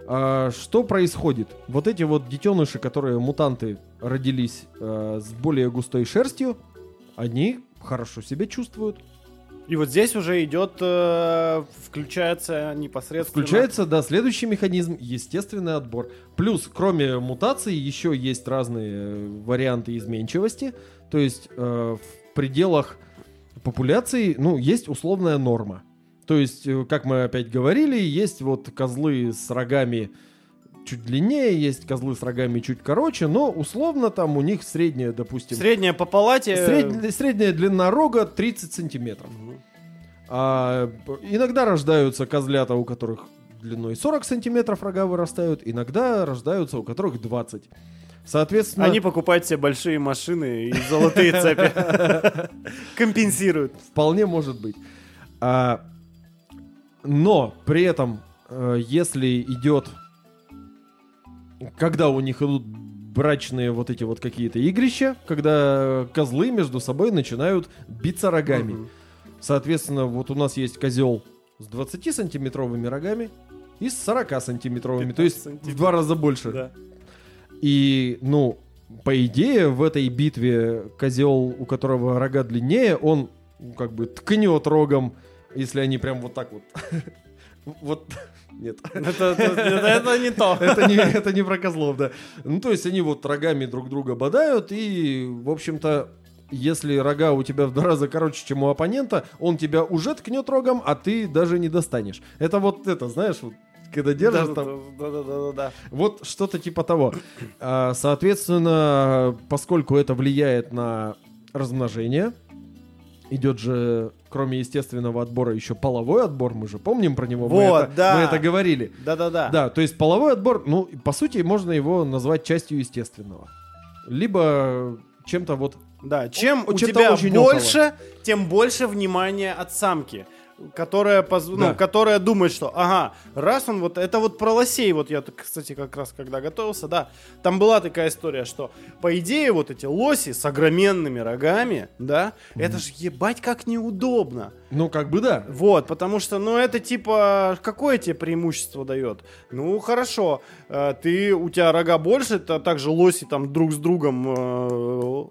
А, что происходит? Вот эти вот детеныши, которые мутанты родились э, с более густой шерстью, они хорошо себя чувствуют. И вот здесь уже идет, э, включается непосредственно... Включается, да, следующий механизм – естественный отбор. Плюс, кроме мутаций, еще есть разные э, варианты изменчивости. То есть э, в пределах популяции, ну, есть условная норма. То есть, э, как мы опять говорили, есть вот козлы с рогами чуть длиннее, есть козлы с рогами чуть короче, но условно там у них средняя, допустим, Средняя по палате... сред- средняя длина рога 30 сантиметров. Мгм. А, иногда рождаются козлята, у которых длиной 40 сантиметров рога вырастают, иногда рождаются, у которых 20. Соответственно, Они покупают себе большие машины и золотые цепи. <laughs> Компенсируют. вполне может быть. А, но при этом, э, если идет, когда у них идут брачные вот эти вот какие-то игрища, когда козлы между собой начинают биться рогами. Мгм. Соответственно, вот у нас есть козел с 20-сантиметровыми рогами и с 40-сантиметровыми, то есть 15 в два раза больше. Да. И, ну, по идее, в этой битве козел, у которого рога длиннее, он как бы ткнет рогом, если они прям вот так вот. <laughs> Вот, нет. <laughs> Это, это- это- не то. <laughs> Это не, это не про козлов, да. Ну, то есть они вот рогами друг друга бодают, и, в общем-то, если рога у тебя в два раза короче, чем у оппонента, он тебя уже ткнет рогом, а ты даже не достанешь. Это вот это, знаешь, вот, когда держишь там, Да-да-да-да-да. вот что-то типа того. А, Соответственно, поскольку это влияет на размножение, идет же, кроме естественного отбора, еще половой отбор, мы же помним про него, мы, Вот, это, да. мы это говорили. Да-да-да. Да, то есть половой отбор, ну, по сути, можно его назвать частью естественного. Либо чем-то вот... Да, чем О- у тебя очень больше, тем больше внимания от самки. Которая, поз- Да. ну, которая думает, что, ага, раз он вот, это вот про лосей, вот я, кстати, как раз когда готовился, да, там была такая история, что, по идее, вот эти лоси с огроменными рогами, да, это же ебать как неудобно. Ну, как бы да. Вот, потому что, ну, это типа, какое тебе преимущество дает? Ну, хорошо, э, ты, у тебя рога больше, то также лоси там друг с другом э,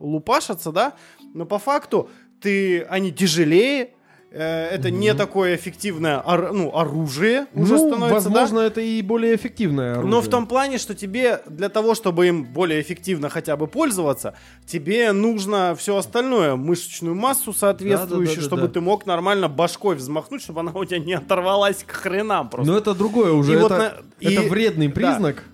лупашатся, да? Но по факту ты, они тяжелее, э, это не такое эффективное ор- ну, оружие уже ну, становится, да? возможно, это и более эффективное оружие. Но в том плане, что тебе для того, чтобы им более эффективно хотя бы пользоваться, тебе нужно все остальное, мышечную массу соответствующую, Да-да-да-да-да. чтобы ты мог нормально башкой взмахнуть, чтобы она у тебя не оторвалась к хренам просто. Но это другое уже. И это, вот на- это и- вредный да.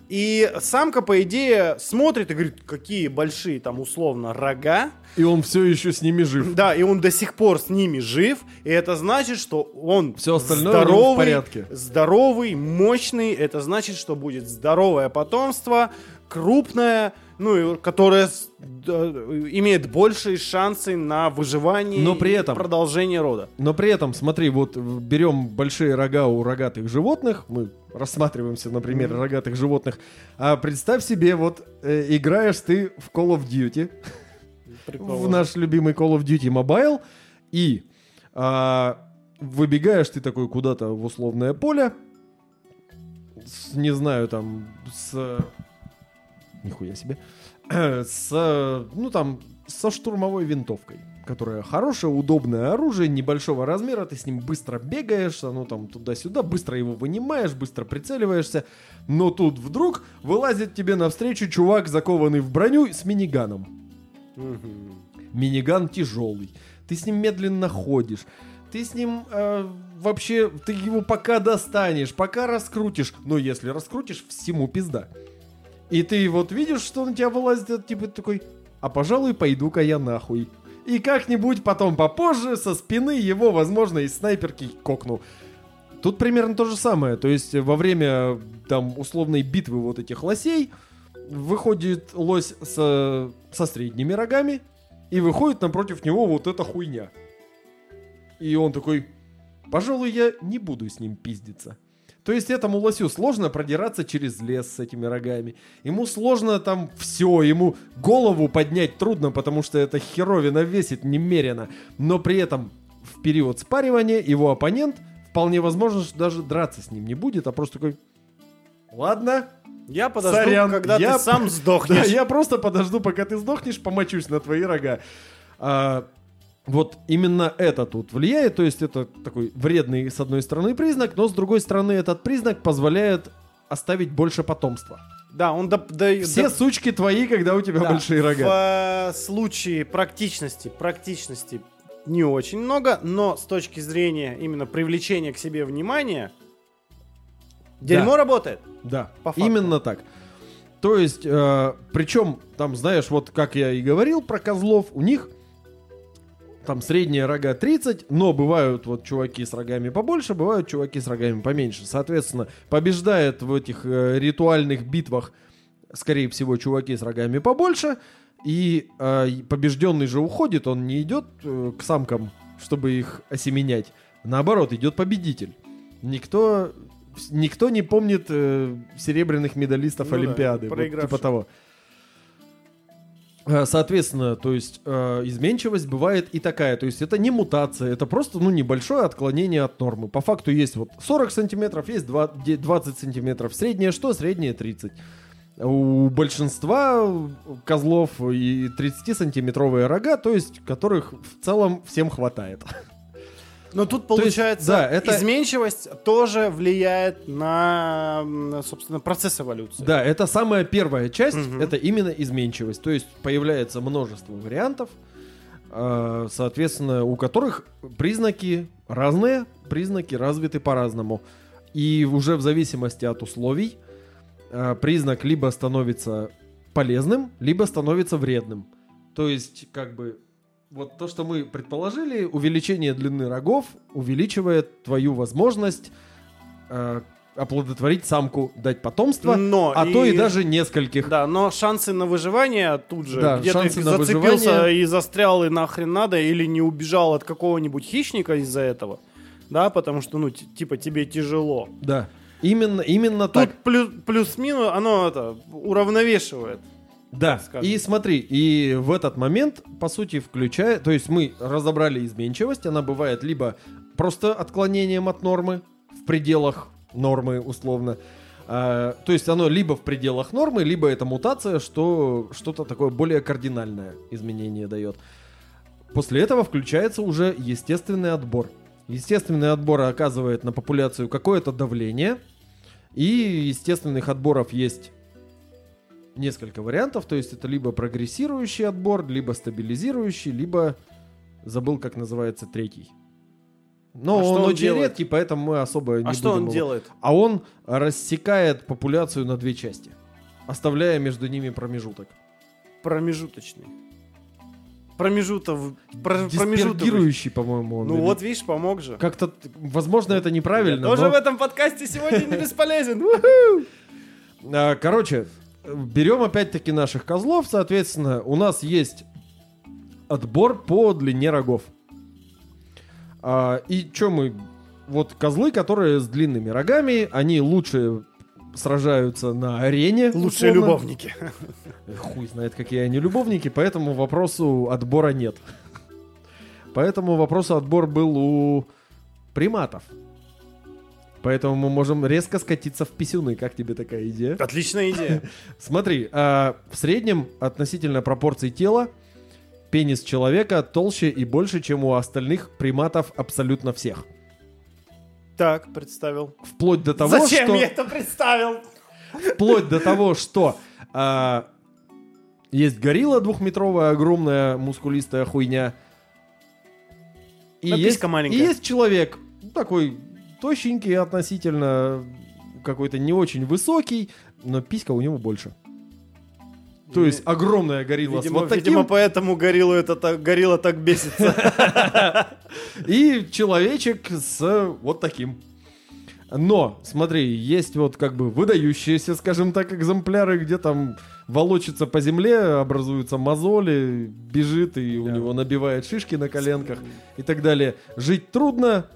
И самка, по идее, смотрит и говорит, какие большие там условно рога. И он все еще с ними жив. Да, и он до сих пор с ними жив, и это значит, что он Всё остальное него в здоровый, порядке. здоровый, мощный. Это значит, что будет здоровое потомство, крупное, ну, и да, имеет большие шансы на выживание Но при и этом- продолжение рода. Но при этом, смотри, вот в- берем большие рога у рогатых животных, мы рассматриваемся на примере рогатых животных, а представь себе, вот э, играешь ты в Call of Duty, в наш любимый Call of Duty Mobile, и а, выбегаешь ты такой куда-то в условное поле, с, не знаю, там, с... Нихуя себе. <clears throat> с, ну там, со штурмовой винтовкой, которая хорошее, удобное оружие, небольшого размера, ты с ним быстро бегаешь, оно там туда-сюда, быстро его вынимаешь, быстро прицеливаешься, но тут вдруг вылазит тебе навстречу чувак, закованный в броню с миниганом. Миниган тяжелый, ты с ним медленно ходишь, ты с ним э, вообще, ты его пока достанешь, пока раскрутишь, но если раскрутишь, всему пизда. И ты вот видишь, что на тебя вылазит, типа такой, а пожалуй, пойду-ка я нахуй. И как-нибудь потом попозже со спины его, возможно, из снайперки кокну. Тут примерно то же самое. То есть во время там условной битвы вот этих лосей выходит лось со, со средними рогами и выходит напротив него вот эта хуйня. И он такой, пожалуй, я не буду с ним пиздиться. То есть этому лосю сложно продираться через лес с этими рогами. Ему сложно там все, ему голову поднять трудно, потому что эта херовина весит немерено. Но при этом в период спаривания его оппонент вполне возможно, что даже драться с ним не будет, а просто такой, ладно, Я подожду, Сорян, когда я ты сам <laughs> да, сдохнешь. я просто подожду, пока ты сдохнешь, помочусь на твои рога. А, вот именно это тут влияет, то есть это такой вредный с одной стороны признак, но с другой стороны этот признак позволяет оставить больше потомства. Да, он доп- да- Все доп- сучки твои, когда у тебя да, большие рога. В э, случае практичности, практичности не очень много, но с точки зрения именно привлечения к себе внимания, дерьмо работает. Да, По факту. именно так. То есть, э, причем, там, знаешь, вот как я и говорил про козлов, у них там средние рога 30, но бывают вот чуваки с рогами побольше, бывают чуваки с рогами поменьше. Соответственно, побеждает в этих э, ритуальных битвах, скорее всего, чуваки с рогами побольше, и э, побежденный же уходит, он не идет э, к самкам, чтобы их осеменять. Наоборот, идет победитель. Никто, никто не помнит э, серебряных медалистов Ну да, Олимпиады. вот проигравших. типа того. Э, Соответственно, то есть э, изменчивость бывает и такая. То есть это не мутация, это просто ну, небольшое отклонение от нормы. По факту есть вот 40 сантиметров, есть два- де- 20 сантиметров. Среднее что? Среднее 30. У большинства козлов и 30-сантиметровые рога, то есть которых в целом всем хватает. <laughs> Но тут есть, получается, да, это- изменчивость тоже влияет на, собственно, процесс эволюции. Да, это самая первая часть, Мгм. это именно изменчивость. То есть появляется множество вариантов, э, соответственно, у которых признаки разные, признаки развиты по-разному. И уже в зависимости от условий э, признак либо становится полезным, либо становится вредным. То есть, как бы, вот то, что мы предположили, увеличение длины рогов увеличивает твою возможность э, оплодотворить самку, дать потомство, Но а то и даже нескольких. Да, но шансы на выживание тут же. Да, где шансы ты зацепился выживание. и застрял и нахрен надо, или не убежал от какого-нибудь хищника из-за этого. Да, потому что, ну, типа, тебе тяжело. Да. Именно, именно так. Тут плюс, плюс-минус, оно это уравновешивает. Да, и смотри, и в этот момент, по сути, включая, то есть мы разобрали изменчивость, она бывает либо просто отклонением от нормы, в пределах нормы, условно, А, то есть оно либо в пределах нормы, либо это мутация, что что-то такое более кардинальное изменение дает. После этого включается уже естественный отбор. Естественный отбор оказывает на популяцию какое-то давление, и естественных отборов есть несколько вариантов, то есть это либо прогрессирующий отбор, либо стабилизирующий, либо забыл, как называется третий. Но А он, он очень делает? редкий, поэтому мы особо не А что он его- делает? А он рассекает популяцию на две части, оставляя между ними промежуток. Промежуточный. Промежуток. Про. Диспергирующий, по-моему, он. Ну или- вот, видишь, помог же. Как-то, возможно, это неправильно. Я тоже но- в этом подкасте сегодня не бесполезен. <laughs> А, Короче, берем опять-таки наших козлов, соответственно, у нас есть отбор по длине рогов. А, и что мы... Вот козлы, которые с длинными рогами, они лучше сражаются на арене. Лучшие условно. любовники. Хуй знает, какие они любовники, поэтому вопросу отбора нет. Поэтому вопросу отбор был у приматов. Поэтому мы можем резко скатиться в писюны. Как тебе такая идея? Отличная идея. <laughs> Смотри, а, в среднем относительно пропорций тела пенис человека толще и больше, чем у остальных приматов абсолютно всех. Так, представил. Вплоть до того, Зачем что... я это представил? Вплоть до того, что а, есть горилла двухметровая, огромная, мускулистая хуйня. И есть, и есть человек такой тощенький относительно, какой-то не очень высокий, но писька у него больше. То есть огромная горилла Видимо, с вот таким, видимо, поэтому гориллу это так, горилла так бесится. <laughs> и человечек с вот таким. Но, смотри, есть вот как бы выдающиеся, скажем так, экземпляры, где там волочится по земле, образуются мозоли, бежит и у него набивает шишки на коленках и так далее. Жить трудно,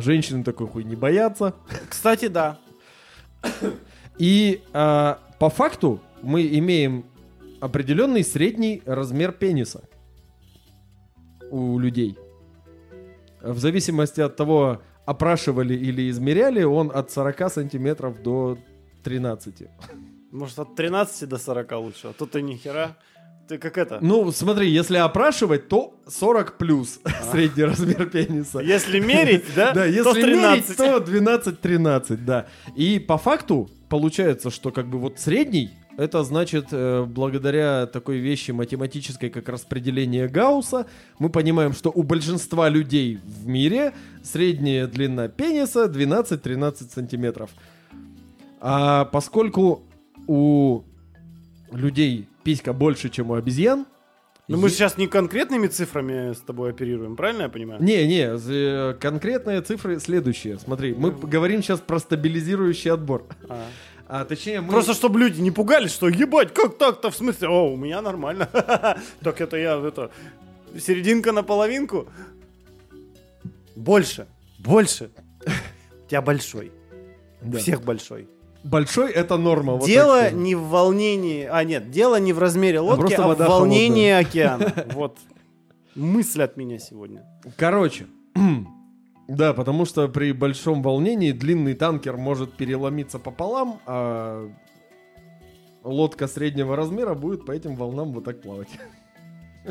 женщины такой хуй не боятся. Кстати, да. И а, по факту мы имеем определенный средний размер пениса у людей. В зависимости от того, опрашивали или измеряли, он от 40 сантиметров до 13. Может, от 13 до 40 лучше. А то ты нихера. Ты как это? Ну, смотри, если опрашивать, то 40 плюс <laughs> средний размер пениса. Если мерить, да, Да, если 13. мерить, то 12-13, да. И по факту получается, что как бы вот средний, это значит, э, благодаря такой вещи математической, как распределение Гаусса, мы понимаем, что у большинства людей в мире средняя длина пениса 12-13 сантиметров. А поскольку у людей писька больше, чем у обезьян, Но Ну, мы же сейчас не конкретными цифрами с тобой оперируем, правильно я понимаю? Не, не, э, конкретные цифры следующие. Смотри, мы п- говорим сейчас про стабилизирующий отбор. А. <laughs> А точнее, мы... Просто чтобы люди не пугались, что ебать, как так-то, в смысле, о, у меня нормально. <laughs> Так это я, это, серединка на половинку. Больше, больше. <laughs> У тебя большой, у всех большой. Большой это норма. вот дело не в волнении, а нет, дело не в размере лодки, просто а, в волнении океана. <laughs> Вот мысль от меня сегодня. Короче. <clears throat> Да, потому что при большом волнении длинный танкер может переломиться пополам, а лодка среднего размера будет по этим волнам вот так плавать. <coughs>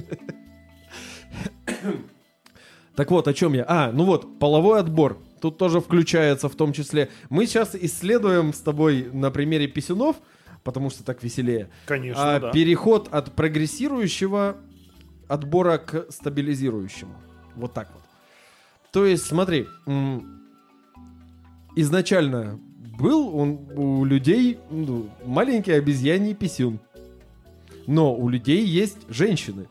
Так вот, о чем я? А, ну вот, половой отбор. Тут тоже включается в том числе. Мы сейчас исследуем с тобой на примере писюнов, потому что так веселее. Конечно, а да. переход от прогрессирующего отбора к стабилизирующему. Вот так вот. То есть, смотри, изначально был он у людей ну, маленький обезьяний писюн. Но у людей есть женщины.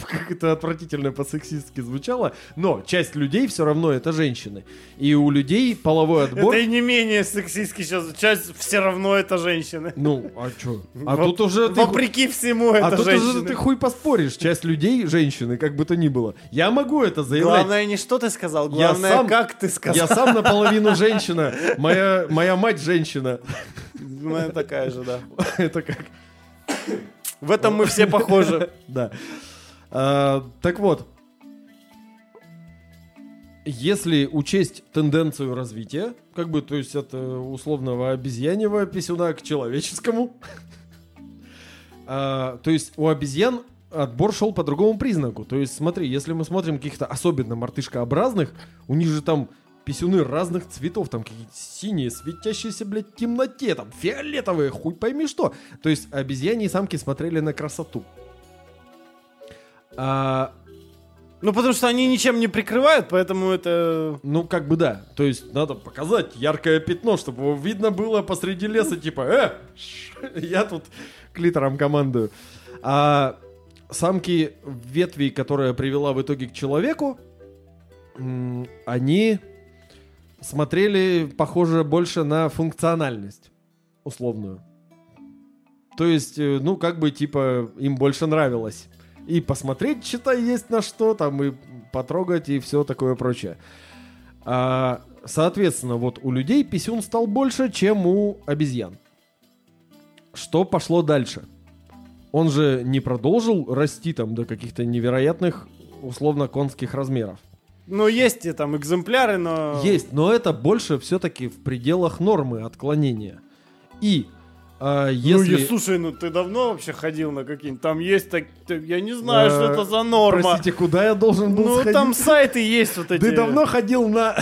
<laughs> Как это отвратительно по-сексистски звучало, но часть людей все равно это женщины. И у людей половой отбор... Это и не менее сексистский сейчас. Часть все равно это женщины. Ну, а что? А Во- тут уже ты Вопреки всему А это тут уже женщины. ты хуй поспоришь. Часть людей женщины, как бы то ни было. Я могу это заявлять. Главное не что ты сказал, Я главное сам- как ты сказал. Я сам наполовину женщина. Моя, моя мать женщина. Моя такая же, да. <laughs> Это как? В этом мы все похожи. <laughs> Да. А, так вот. Если учесть тенденцию развития, как бы, то есть от э, условного обезьяньего писюна к человеческому, <laughs> а, то есть у обезьян отбор шел по другому признаку. То есть смотри, если мы смотрим каких-то особенно мартышкообразных, у них же там писюны разных цветов, там какие-то синие, светящиеся, блядь, темноте, там фиолетовые, хуй пойми что. То есть обезьяне самки смотрели на красоту. А, Ну, потому что они ничем не прикрывают, поэтому это... ну, как бы да. То есть надо показать яркое пятно, чтобы видно было посреди леса, типа, э, <laughs> я тут клитором командую. А самки ветви, которая привела в итоге к человеку, они смотрели, похоже, больше на функциональность условную. То есть, э, ну, как бы, типа, им больше нравилось. И посмотреть, считай, есть на что, там, и потрогать, и все такое прочее. А, соответственно, вот у людей писюн стал больше, чем у обезьян. Что пошло дальше? Он же не продолжил расти там до каких-то невероятных, условно, конских размеров. Ну, есть и там экземпляры, но... Есть, но это больше все-таки в пределах нормы отклонения. И а, если... Ну, я, слушай, ну ты давно вообще ходил на какие-нибудь... Там есть так... Я не знаю, что это за норма. Простите, куда я должен был Ну, сходить? там сайты есть вот эти... Ты давно ходил на...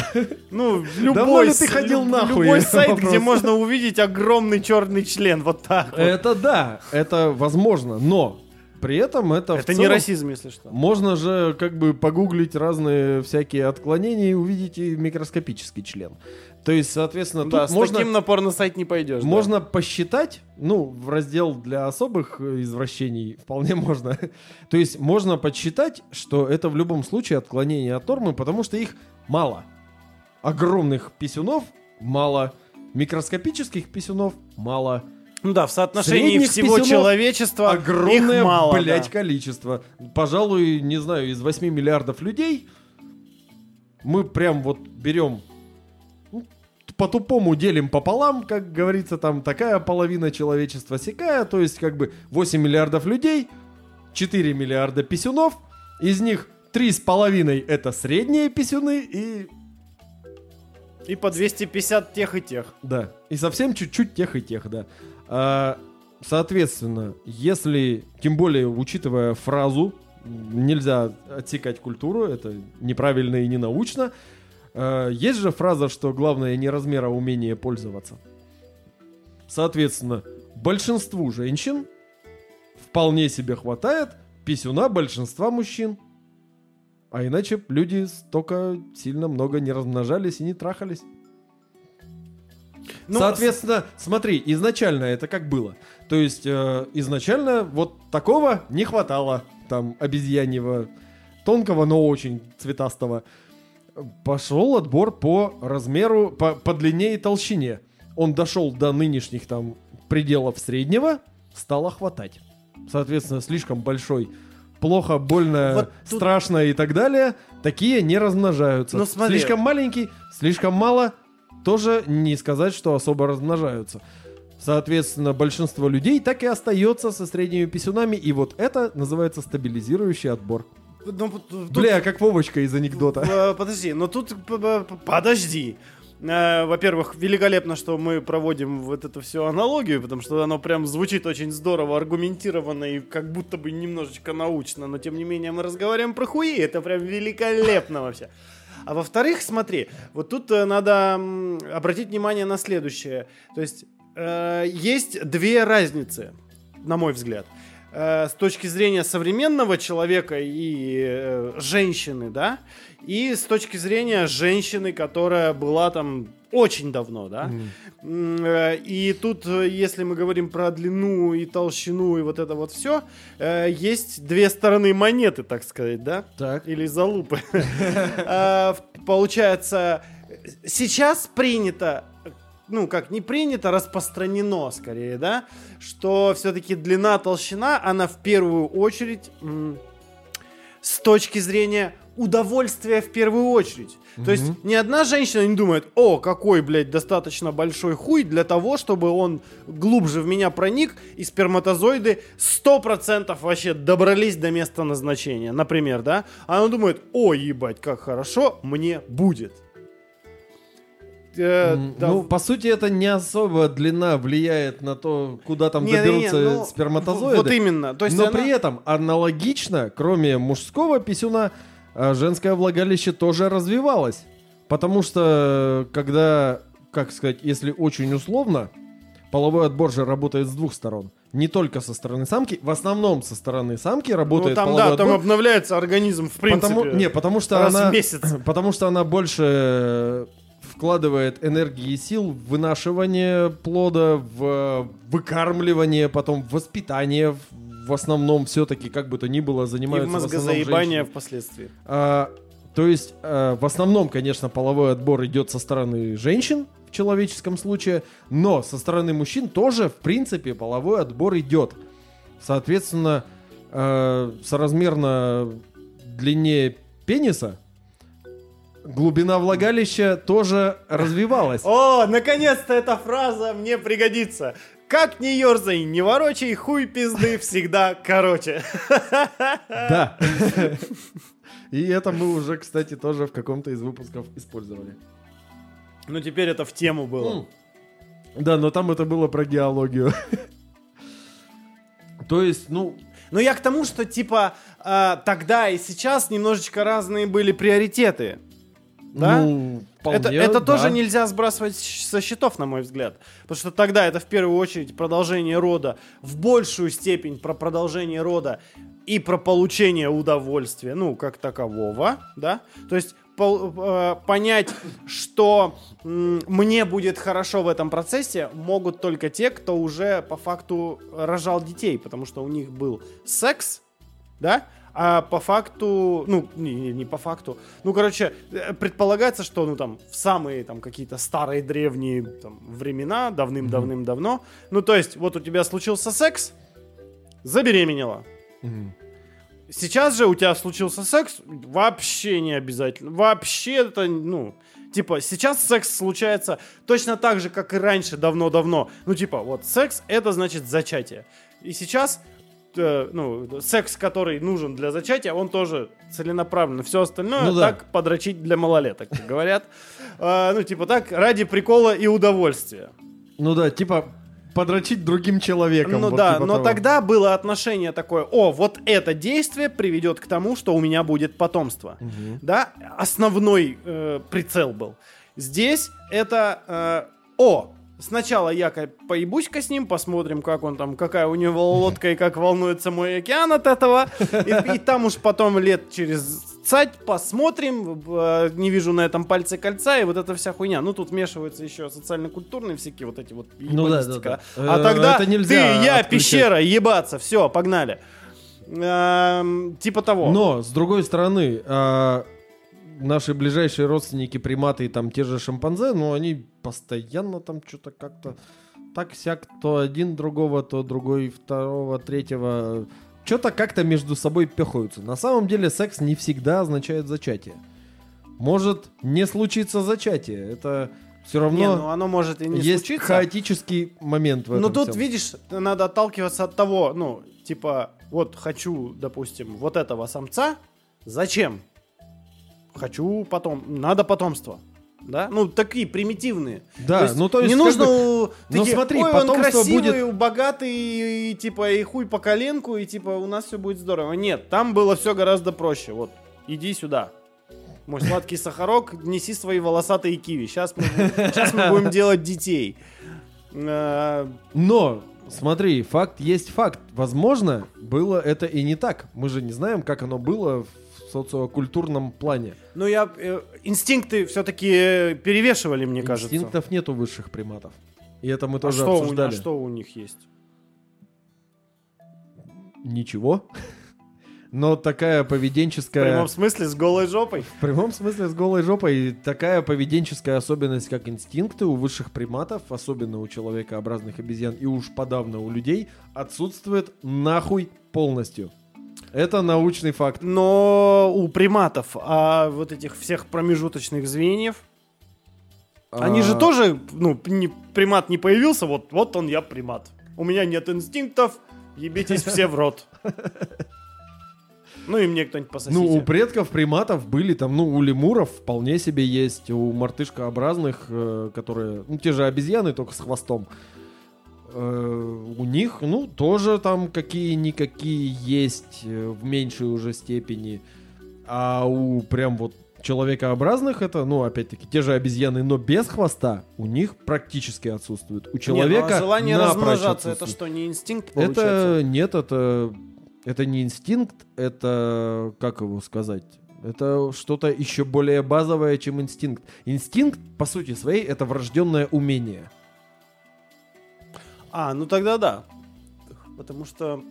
Ну, любой... Давно ли ты ходил люб- нахуй? Любой <laughs> сайт, Вопрос. где можно увидеть огромный черный член. Вот так вот. Это да, это возможно, но при этом это Это не расизм, если что. Можно же как бы погуглить разные всякие отклонения и увидеть и микроскопический член. То есть, соответственно, Да, тут с можно, таким на порно-сайт не пойдешь. да. можно посчитать, ну, в раздел для особых э, извращений вполне <laughs> можно. То есть можно подсчитать, что это в любом случае отклонение от нормы, потому что их мало. Огромных писюнов мало. Микроскопических писюнов мало. Ну да, в соотношении Средних всего человечества огромное, их мало. блядь, да. количество. Пожалуй, не знаю, из 8 миллиардов людей мы прям вот берем по-тупому делим пополам, как говорится, там такая половина человечества сякая, то есть как бы 8 миллиардов людей, 4 миллиарда писюнов, из них 3,5 это средние писюны и И по 250 тех и тех. Да. И совсем чуть-чуть тех и тех, да. А, соответственно, если, тем более, учитывая фразу, нельзя отсекать культуру, это неправильно и не научно. А, есть же фраза, что главное не размер, а умение пользоваться. Соответственно, большинству женщин вполне себе хватает писюна большинства мужчин. А иначе люди столько сильно много не размножались и не трахались. Ну, Соответственно, смотри, изначально это как было. То есть э, изначально вот такого не хватало. Там обезьяньего, тонкого, но очень цветастого. Пошел отбор по размеру, по, по длине и толщине. Он дошел до нынешних там пределов среднего, стало хватать. Соответственно, слишком большой, плохо, больно, Вот тут- страшно и так далее, такие не размножаются. Ну, смотри. Слишком маленький, слишком мало, тоже не сказать, что особо размножаются. Соответственно, большинство людей так и остается со средними писюнами, и вот это называется стабилизирующий отбор. Ну, тут- Бля, как Вовочка из анекдота. Э, Подожди, но тут подожди. Э, Во-первых, великолепно, что мы проводим вот эту всю аналогию, потому что оно прям звучит очень здорово, аргументированно и как будто бы немножечко научно, но тем не менее мы разговариваем про хуи, это прям великолепно вообще. А во-вторых, смотри, вот тут э, надо обратить внимание на следующее. То есть э, есть две разницы, на мой взгляд. Э, с точки зрения современного человека и э, женщины, да, и с точки зрения женщины, которая была там очень давно, да. Э, И тут, э, если мы говорим про длину и толщину и вот это вот все, есть две стороны монеты, так сказать, да? Так. Или залупы. <laughs> А, Получается, сейчас принято, ну как не принято, распространено скорее, да, что все-таки длина, толщина, она в первую очередь с точки зрения удовольствия в первую очередь. То есть ни одна женщина не думает, о, какой, блядь, достаточно большой хуй для того, чтобы он глубже в меня проник, и сперматозоиды 100% вообще добрались до места назначения, например, да? А она думает, о, ебать, как хорошо мне будет. Э, да, Ну, по сути, это не особо длина влияет на то, куда там не, не, не, доберутся ну, сперматозоиды. Вот именно. То есть Но она- при этом аналогично, кроме мужского писюна, а, женское влагалище тоже развивалось. Потому что, когда, как сказать, если очень условно, половой отбор же работает с двух сторон. Не только со стороны самки, в основном со стороны самки ну, работает там, половой да, там отбор. обновляется организм, в принципе. Потому, не, потому что раз она, в месяц. <clears throat> потому что она больше э, вкладывает энергии и сил в вынашивание плода, в выкармливание, потом в воспитание, в, в основном все-таки, как бы то ни было, И занимаются в в мозгозаебание женщины. впоследствии. А, то есть, а, в основном, конечно, половой отбор идет со стороны женщин в человеческом случае, но со стороны мужчин тоже, в принципе, половой отбор идет. Соответственно, а, соразмерно длине пениса глубина влагалища тоже развивалась. О, наконец-то эта фраза мне пригодится. Как не ерзай, не ворочай, хуй пизды всегда короче. Да. И это мы уже, кстати, тоже в каком-то из выпусков использовали. Ну, теперь это в тему было. Да, но там это было про геологию. То есть, ну, Но я к тому, что, типа, э, тогда и сейчас немножечко разные были приоритеты. Да? ну, вполне, это это да. тоже нельзя сбрасывать со счетов, на мой взгляд. Потому что тогда это в первую очередь продолжение рода, в большую степень про продолжение рода и про получение удовольствия, ну, как такового, да? То есть пол- э, понять, что мне будет хорошо в этом процессе, могут только те, кто уже по факту рожал детей, потому что у них был секс, да? А по факту, ну, не, не- по факту, ну, короче, э, предполагается, что, ну, там, в самые, там, какие-то старые древние там, времена, давным-давным-давно, ну, то есть, вот у тебя случился секс, забеременела. Мгм. Сейчас же у тебя случился секс, вообще не обязательно. Вообще это, ну, типа, сейчас секс случается точно так же, как и раньше, давно-давно. Ну, типа, вот, секс это значит зачатие. И сейчас, э, ну, секс, который нужен для зачатия, он тоже целенаправленно. Все остальное Ну да. так подрочить для малолеток, как говорят. <laughs> А, Ну, типа, так, ради прикола и удовольствия. Ну да, типа подрочить другим человеком. Ну вот да, типа но того. тогда было отношение такое, о, вот это действие приведет к тому, что у меня будет потомство. Мгм. Да, основной э, прицел был. Здесь это, э, о, сначала я ка- поебусь-ка с ним, посмотрим, как он там, какая у него лодка и как волнуется мой океан от этого. И, и там уж потом лет через цать посмотрим, э, не вижу на этом пальце кольца, и вот эта вся хуйня. Ну, тут вмешиваются еще социально-культурные всякие вот эти вот Ну да, да, да. А Э, тогда это ты, нельзя я, отключать. пещера, ебаться, все, погнали. Эм, типа того. Но, с другой стороны, а, наши ближайшие родственники, приматы и там те же шимпанзе, ну, они постоянно там что-то как-то так-сяк, то один другого, то другой второго, третьего. Что-то как-то между собой пехаются. На самом деле секс не всегда означает зачатие. Может не случиться зачатие. Это все равно Не, ну оно может и не есть случиться. хаотический момент в этом Но тут, всем. видишь, надо отталкиваться от того, ну, типа, вот хочу, допустим, вот этого самца. Зачем? Хочу потом. Надо потомство. Да? Ну, такие примитивные. Да, ну то есть не нужно... бы- у- ну, смотри, Ой, он потомство красивый, будет- богатый, и, типа, и хуй по коленку, и типа, у нас все будет здорово. Нет, там было все гораздо проще. Вот, иди сюда. Мой сладкий сахарок, неси свои волосатые киви. Сейчас мы, сейчас мы будем <laughs> делать детей. Э, Но, смотри, факт есть факт. Возможно, было это и не так. Мы же не знаем, как оно было социокультурном плане. Ну, я... э, инстинкты все-таки перевешивали, мне кажется. Инстинктов нет у высших приматов. И это мы А тоже что, у, а обсуждали. что у них есть? Ничего. <laughs> Но такая В поведенческая... прямом смысле с голой жопой? В прямом смысле с голой жопой. Такая поведенческая особенность, как инстинкты у высших приматов, особенно у человекообразных обезьян и уж подавно у людей, отсутствует нахуй полностью. Это научный факт. Но у приматов, а вот этих всех промежуточных звеньев, они же А, тоже, ну, не- примат не появился, вот, вот он, я примат. У меня нет инстинктов, ебитесь все в рот. Ну и мне кто-нибудь пососите. Ну, у предков приматов были там, ну, у лемуров вполне себе есть, у мартышкообразных, э, которые, ну, те же обезьяны, только с хвостом. Э, у них, ну, тоже там какие-никакие есть э, в меньшей уже степени. А у прям вот человекообразных это, ну, опять-таки, те же обезьяны, но без хвоста, у них практически отсутствует. У Не, ну, человека а желание размножаться, это что, не инстинкт получается? Это нет, это это не инстинкт, это как его сказать? Это что-то еще более базовое, чем инстинкт. Инстинкт, по сути своей, это врожденное умение. А, ну тогда да. Потому что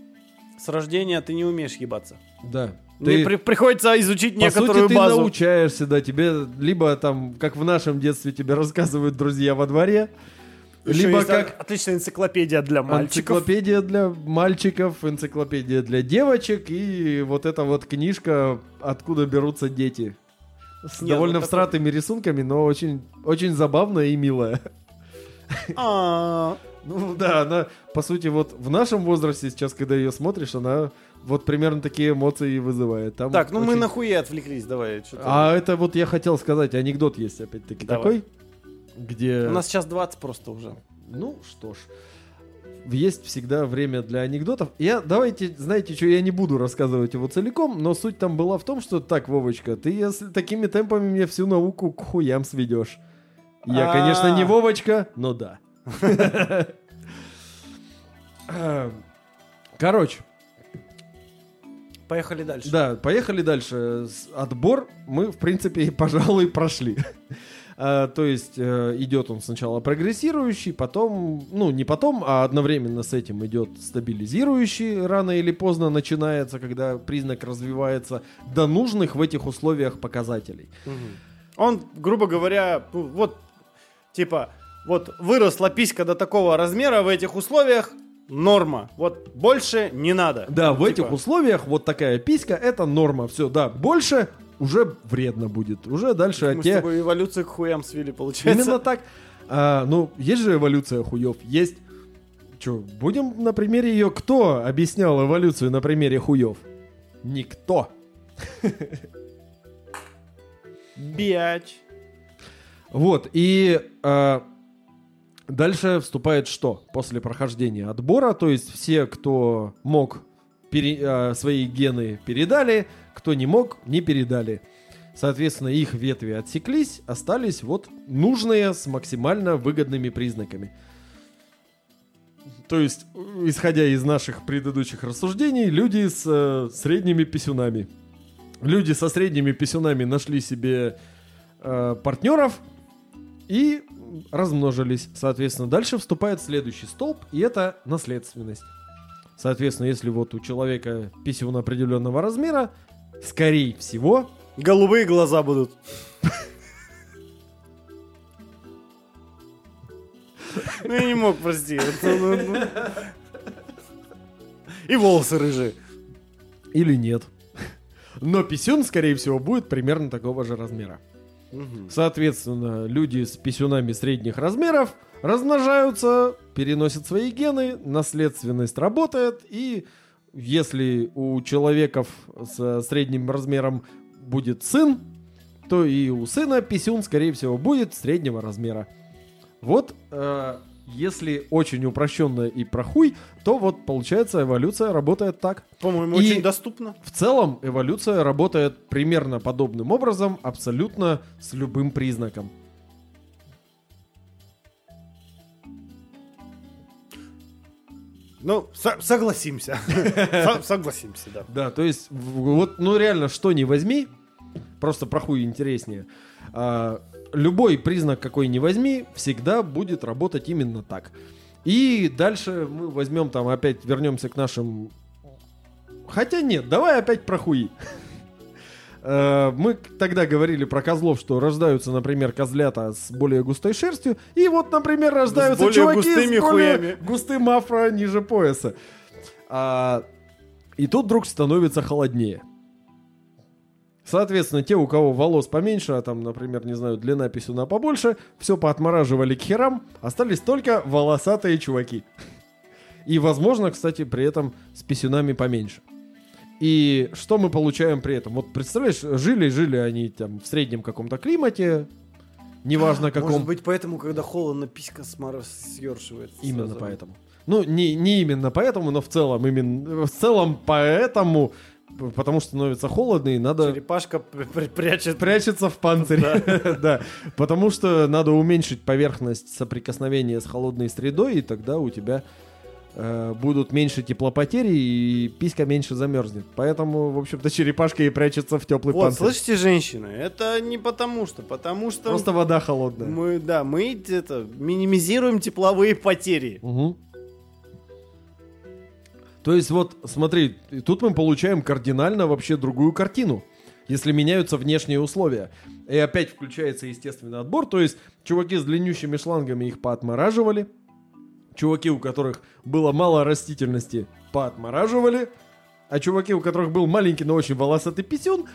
с рождения ты не умеешь ебаться. Да. Мне Ты, при- приходится изучить по некоторую сути, ты базу. научаешься, да, тебе либо там, как в нашем детстве тебе рассказывают друзья во дворе, Ещё либо как отличная энциклопедия для мальчиков. Энциклопедия для мальчиков, энциклопедия для девочек и вот эта вот книжка «Откуда берутся дети». С Не, довольно ну всратыми рисунками, но очень, очень забавная и милая. Ну да, она, по сути, вот в нашем возрасте сейчас, когда ее смотришь, она вот примерно такие эмоции и вызывает. Там Так, ну мы очень- нахуя отвлеклись, давай. А это вот я хотел сказать, анекдот есть опять-таки Давай. такой, где... У нас сейчас 20 просто уже. Ну что ж, есть всегда время для анекдотов. Я, давайте, знаете что, я не буду рассказывать его целиком, но суть там была в том, что так, Вовочка, ты если такими темпами мне всю науку к хуям сведешь. Я, конечно, не А. Вовочка, но да. Короче, Поехали дальше. да, поехали дальше. Отбор мы, в принципе, <laughs> пожалуй, прошли. А, То есть э, идет он сначала прогрессирующий, потом, ну не потом, а одновременно с этим идет стабилизирующий, рано или поздно начинается, когда признак развивается до нужных в этих условиях показателей. Мгм. Он, грубо говоря, ну, вот, типа, вот выросла писька до такого размера в этих условиях, норма. Вот больше не надо. Да, в Типа, этих условиях вот такая писька это норма. Все, да, больше уже вредно будет. Уже дальше Мы от с те... тобой эволюцию к хуям свели, получается. Именно так. А, ну, есть же эволюция хуев. Есть. Че, будем на примере ее... Кто объяснял эволюцию на примере хуев? Никто. Биач. Вот, и а, дальше вступает что? После прохождения отбора, то есть все, кто мог, пере- а, свои гены передали, кто не мог, не передали. Соответственно, их ветви отсеклись, остались вот нужные с максимально выгодными признаками. То есть, э, исходя из наших предыдущих рассуждений, люди с э, средними писюнами. Люди со средними писюнами нашли себе э, партнеров и размножились. Соответственно, дальше вступает следующий столб, и это наследственность. Соответственно, если вот у человека писюн определенного размера, скорее всего, Голубые глаза будут. <laughs> Ну я не мог, прости. Ну, ну. И волосы рыжие. или нет. Но писюн, скорее всего, будет примерно такого же размера. Соответственно, люди с писюнами средних размеров размножаются, переносят свои гены, наследственность работает, и если у человеков с средним размером будет сын, то и у сына писюн, скорее всего, будет среднего размера. Вот, э, если очень упрощенно и прохуй, то вот получается эволюция работает так. По-моему, И- очень доступно. В целом эволюция работает примерно подобным образом, абсолютно с любым признаком. Ну, со- согласимся. <laughs> Со- Согласимся, да. Да, то есть вот, ну реально, что не возьми, просто про хуй интереснее. А, любой признак, какой не возьми, всегда будет работать именно так. И дальше мы возьмем там опять, вернемся к нашим... Хотя нет, давай опять про хуи. Э, Мы тогда говорили про козлов, что рождаются, например, козлята с более густой шерстью, и вот, например, рождаются более чуваки густыми с более хуями. густым афро ниже пояса. А, и тут вдруг становится холоднее. Соответственно, те, у кого волос поменьше, а там, например, не знаю, длина писюна побольше, все поотмораживали к херам, остались только волосатые чуваки. И, возможно, кстати, при этом с писюнами поменьше. И что мы получаем при этом? Вот представляешь, жили-жили они там в среднем каком-то климате, неважно каком. Может быть, поэтому, когда холодно, писька смара съершивается. Именно сразу. поэтому. Ну, не, не именно поэтому, но в целом, именно, в целом поэтому, потому что становится холодно и надо Черепашка пр- пр- прячет. прячется в панцире. <laughs> Да, потому что надо уменьшить поверхность соприкосновения с холодной средой, и тогда у тебя э, будут меньше теплопотери, и писька меньше замерзнет. Поэтому, в общем-то, черепашка и прячется в теплый Вот, панцирь. слышите, женщины, это не потому что, потому что Просто вода холодная. мы, да, мы это минимизируем тепловые потери. Мгм. То есть вот, смотри, тут мы получаем кардинально вообще другую картину, если меняются внешние условия. И опять включается естественный отбор, то есть чуваки с длиннющими шлангами их поотмораживали, чуваки, у которых было мало растительности, поотмораживали, а чуваки, у которых был маленький, но очень волосатый писюн,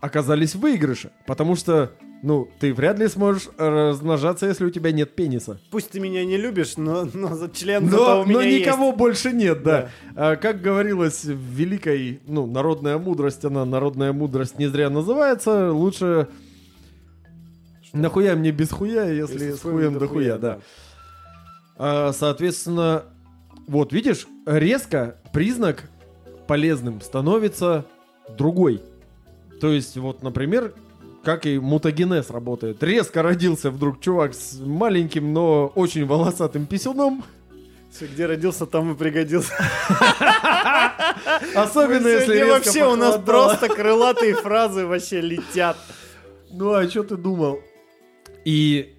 оказались в выигрыше, потому что Ну, ты вряд ли сможешь размножаться, если у тебя нет пениса. Пусть ты меня не любишь, но, но за член Но, зато у меня но никого есть. больше нет, да. А, как говорилось в великой, ну, народная мудрость, она народная мудрость не зря называется, лучше нахуя мне без хуя, если, с хуем до хуя, да. А, соответственно, вот видишь, резко признак полезным становится другой. То есть, вот, например, как и мутагенез работает. Резко родился вдруг чувак с маленьким, но очень волосатым писюном. Где родился, там и пригодился. <laughs> Особенно если вообще у нас просто крылатые фразы вообще летят. Ну а что ты думал? И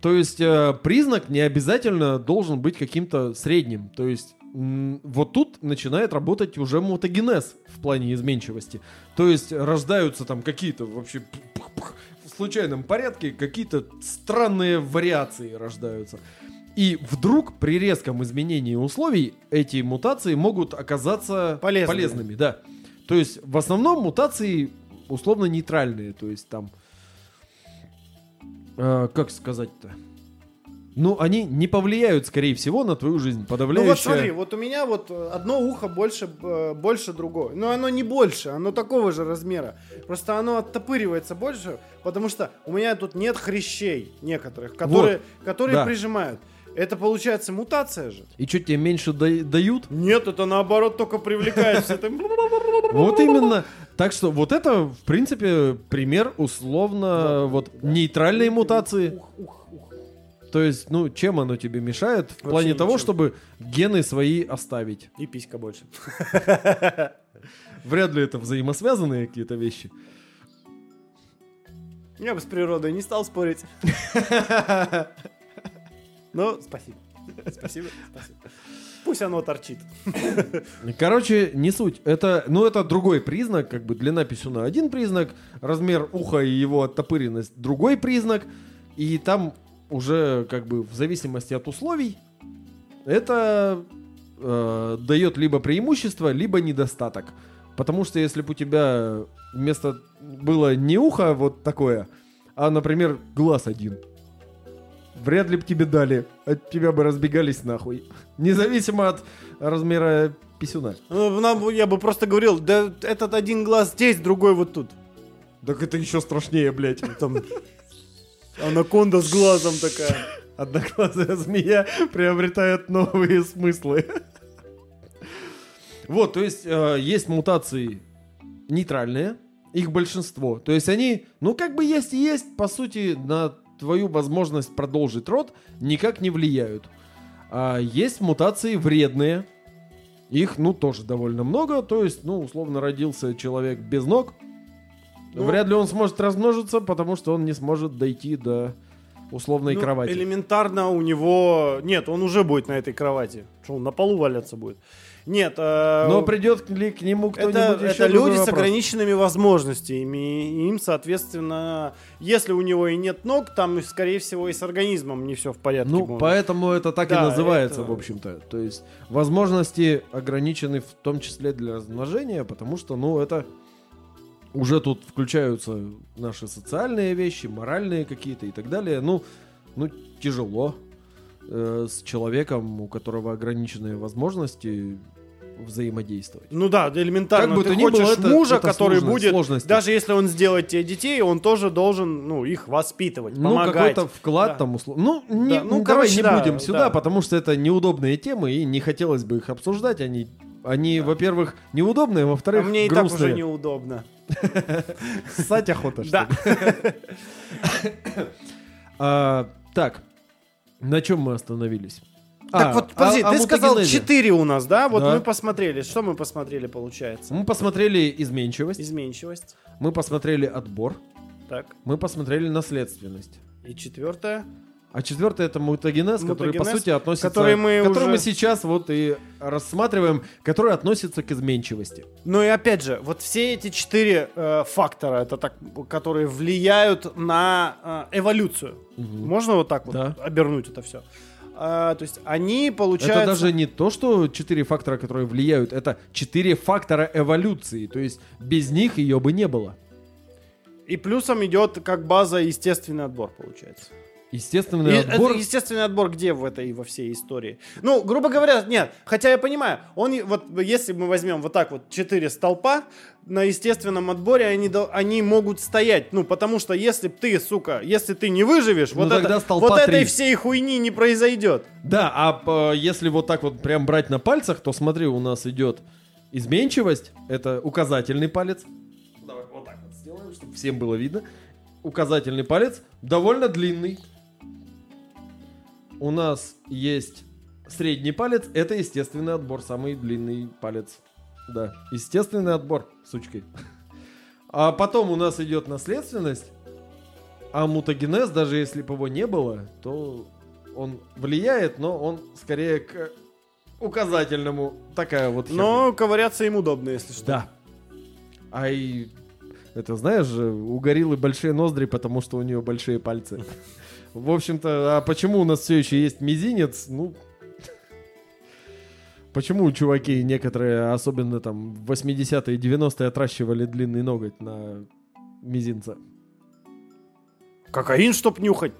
то есть э, признак не обязательно должен быть каким-то средним. То есть вот тут начинает работать уже мутагенез в плане изменчивости. То есть рождаются там какие-то вообще в случайном порядке какие-то странные вариации рождаются. И вдруг при резком изменении условий эти мутации могут оказаться Полезными. полезными да. То есть в основном мутации условно нейтральные, то есть там э, как сказать-то? Ну, они не повлияют, скорее всего, на твою жизнь. Ну Подавляющая... вот смотри, вот у меня вот одно ухо больше, э, больше другого. Но оно не больше, оно такого же размера. Просто оно оттопыривается больше, потому что у меня тут нет хрящей некоторых, которые, которые да. прижимают. Это получается мутация же. И что, тебе меньше да- дают? Нет, это наоборот только это. <laughs> Вот именно. Так что вот это, в принципе, пример условно вот нейтральной мутации. Ух, ух. То есть, ну, чем оно тебе мешает? В Вообще плане того, ничем. чтобы гены свои оставить. И писька больше. <laughs> Вряд ли это взаимосвязанные какие-то вещи. Я бы с природой не стал спорить. <laughs> Ну, спасибо. Спасибо, спасибо. Пусть оно торчит. <laughs> Короче, не суть. Это, ну, это другой признак, как бы длина писюна один признак, размер уха и его оттопыренность другой признак. И там уже, как бы, в зависимости от условий, это э, дает либо преимущество, либо недостаток. Потому что если бы у тебя вместо было не ухо вот такое, а, например, глаз один, вряд ли бы тебе дали. От тебя бы разбегались нахуй. Независимо от размера писюна. Ну, нам- Я бы просто говорил, да этот один глаз здесь, другой вот тут. Так это еще страшнее, блядь. Там анаконда с глазом такая. Одноглазая змея приобретает новые смыслы. Вот, то есть э, есть мутации нейтральные, их большинство. То есть они, ну как бы есть и есть, по сути, на твою возможность продолжить род никак не влияют. А есть мутации вредные. Их, ну, тоже довольно много. То есть, ну, условно, родился человек без ног. Ну, Вряд ли он сможет размножиться, потому что он не сможет дойти до условной Ну, кровати. Элементарно у него... Нет, он уже будет на этой кровати. Что, он на полу валяться будет? Нет. э, Но придет ли к нему кто-нибудь это, еще? это люди с вопрос. ограниченными возможностями. и Им, соответственно, если у него и нет ног, там, скорее всего, и с организмом не все в порядке. Ну, будет. поэтому это так и Да, называется, это- в общем-то. То есть возможности ограничены в том числе для размножения, потому что, ну, это уже тут включаются наши социальные вещи, моральные какие-то и так далее. Ну, ну тяжело э, с человеком, у которого ограниченные возможности взаимодействовать. Ну да, элементарно. Как бы Ты ни хочешь было, это- мужа, это который будет, сложности. даже если он сделает тебе детей, он тоже должен, ну, их воспитывать, Ну, помогать. какой-то вклад Да. там условно. Ну, не, Да, ну, давай короче, не да, будем сюда, да. потому что это неудобные темы, и не хотелось бы их обсуждать. Они, они во-первых, неудобные, А во-вторых, мне и так уже неудобно. Ссать охота, что Да. ли? А, так, на чем мы остановились? Так А, вот, подожди, ты сказал мутагенезе. 4 у нас, да? Вот Да. мы посмотрели. Что мы посмотрели, получается? Мы посмотрели изменчивость, Изменчивость. мы посмотрели отбор, Так. мы посмотрели наследственность. И четвертое. А четвертый это мутагенез, который по Мутагенез, сути относится, который мы который уже- мы сейчас вот и рассматриваем, который относится к изменчивости. Ну и опять же, вот все эти четыре э, фактора, это так, которые влияют на э, эволюцию. Можно вот так вот Да. обернуть это все? то есть они, получается... Это даже не то, что четыре фактора, которые влияют, это четыре фактора эволюции. То есть без них ее бы не было. И плюсом идет как база естественный отбор, получается. Естественный И отбор. Это естественный отбор где в этой во всей истории? Ну, грубо говоря, нет. Хотя я понимаю, он вот если мы возьмем вот так вот четыре столпа на естественном отборе, они они могут стоять. Ну, потому что если ты, сука, если ты не выживешь, Ну, вот, это, вот этой три. всей хуйни не произойдет. Да, а п- если вот так вот прям брать на пальцах, то смотри, у нас идет изменчивость, это указательный палец. Давай вот так вот сделаем, чтобы всем было видно. Указательный палец довольно длинный. У нас есть средний палец, это естественный отбор, самый длинный палец. Да, естественный отбор, сучкой. А потом у нас идет наследственность, а мутагенез, даже если бы его не было, то он влияет, но он скорее к указательному. Такая вот херня. Но ковыряться им удобно, если что. Да. А и это знаешь же, у гориллы большие ноздри, потому что у нее большие пальцы. В общем-то, а почему у нас все еще есть мизинец? Ну, почему чуваки некоторые, особенно там в 80-е и 90-е, отращивали длинный ноготь на мизинца? Кокаин, чтоб нюхать.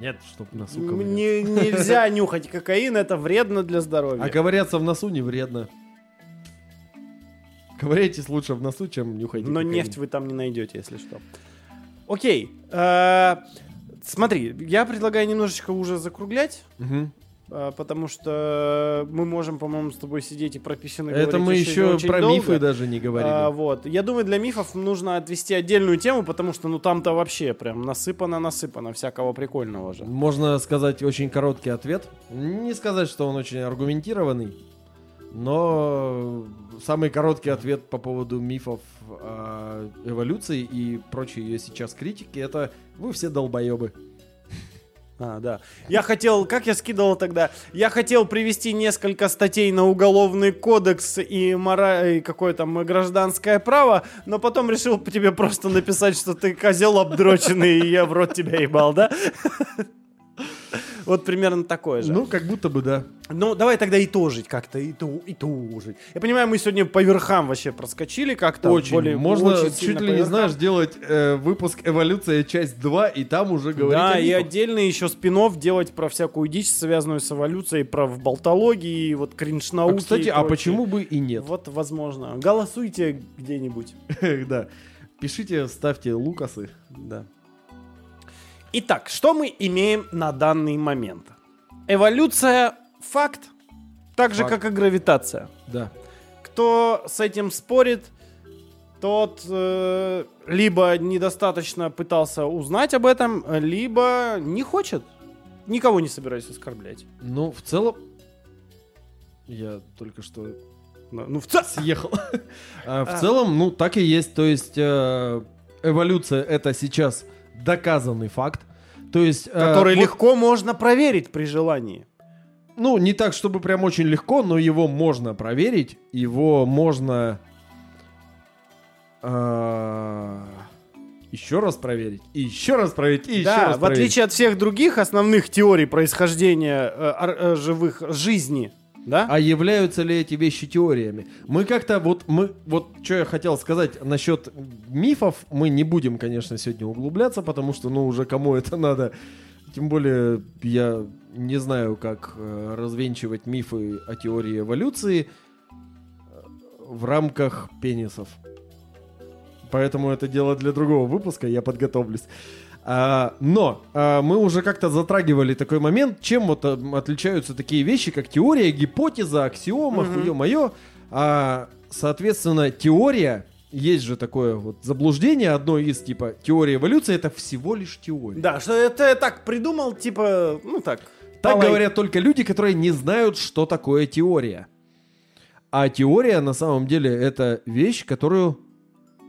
Нет, чтоб носу. Не, нельзя <laughs> нюхать кокаин, это вредно для здоровья. А ковыряться в носу не вредно. Ковыряйтесь лучше в носу, чем нюхайте Но кокаин. нефть вы там не найдете, если что. Окей. Смотри, я предлагаю немножечко уже закруглять, э, потому что мы можем, по-моему, с тобой сидеть и про писюны Это мы еще про долго. мифы даже не говорили. А, вот. Я думаю, для мифов нужно отвести отдельную тему, потому что ну там-то вообще прям насыпано-насыпано всякого прикольного же. Можно сказать очень короткий ответ. Не сказать, что он очень аргументированный, но самый короткий ответ по поводу мифов о эволюции и прочей ее сейчас критики это вы все долбоебы. А, да. Я хотел, как я скидывал тогда, я хотел привести несколько статей на уголовный кодекс и, мора... и какое там гражданское право, но потом решил тебе просто написать, что ты козел обдроченный, и я в рот тебя ебал, да? Вот примерно такое же. Ну, как будто бы да. Ну, давай тогда итожить как-то, иту, итужить. Я понимаю, мы сегодня по верхам вообще проскочили как-то. очень. более- Можно очень чуть ли не знаешь сделать э, выпуск эволюция часть 2 и там уже говорить Да, и отдельно еще спин делать про всякую дичь, связанную с эволюцией, про в болтологии, и вот кринж А, науки. кстати, и а почему бы и нет? Вот, возможно. Голосуйте где-нибудь. <laughs> да. Пишите, ставьте лукасы. Да. Итак, что мы имеем на данный момент? Эволюция — факт, так же, Факт. как и гравитация. Да. Кто с этим спорит, тот э, либо недостаточно пытался узнать об этом, либо не хочет. Никого не собираюсь оскорблять. Ну, в целом... Я только что Ну, ну, в целом... съехал. А, <laughs> А. В целом, ну, так и есть. То есть, э, эволюция — это сейчас доказанный факт. То есть... э, Который вот, легко можно проверить при желании. Ну, не так, чтобы прям очень легко, но его можно проверить. Его можно... э, еще раз проверить. И еще раз проверить. И еще да, раз в проверить. отличие от всех других основных теорий происхождения э, э, живых жизни, да? А являются ли эти вещи теориями? Мы как-то вот мы вот что я хотел сказать насчет мифов, мы не будем, конечно, сегодня углубляться, потому что ну уже кому это надо. Тем более я не знаю, как э, развенчивать мифы о теории эволюции э, в рамках пенисов. Поэтому это дело для другого выпуска, я подготовлюсь. А, но а, мы уже как-то затрагивали такой момент, чем вот а, отличаются такие вещи, как теория, гипотеза, аксиома, Мгм. хуё-моё. А, соответственно, теория, есть же такое вот заблуждение, одно из типа теория эволюции, это всего лишь теория. Да, что это я так придумал, типа, ну так. Так полай- говорят только люди, которые не знают, что такое теория. А теория на самом деле это вещь, которую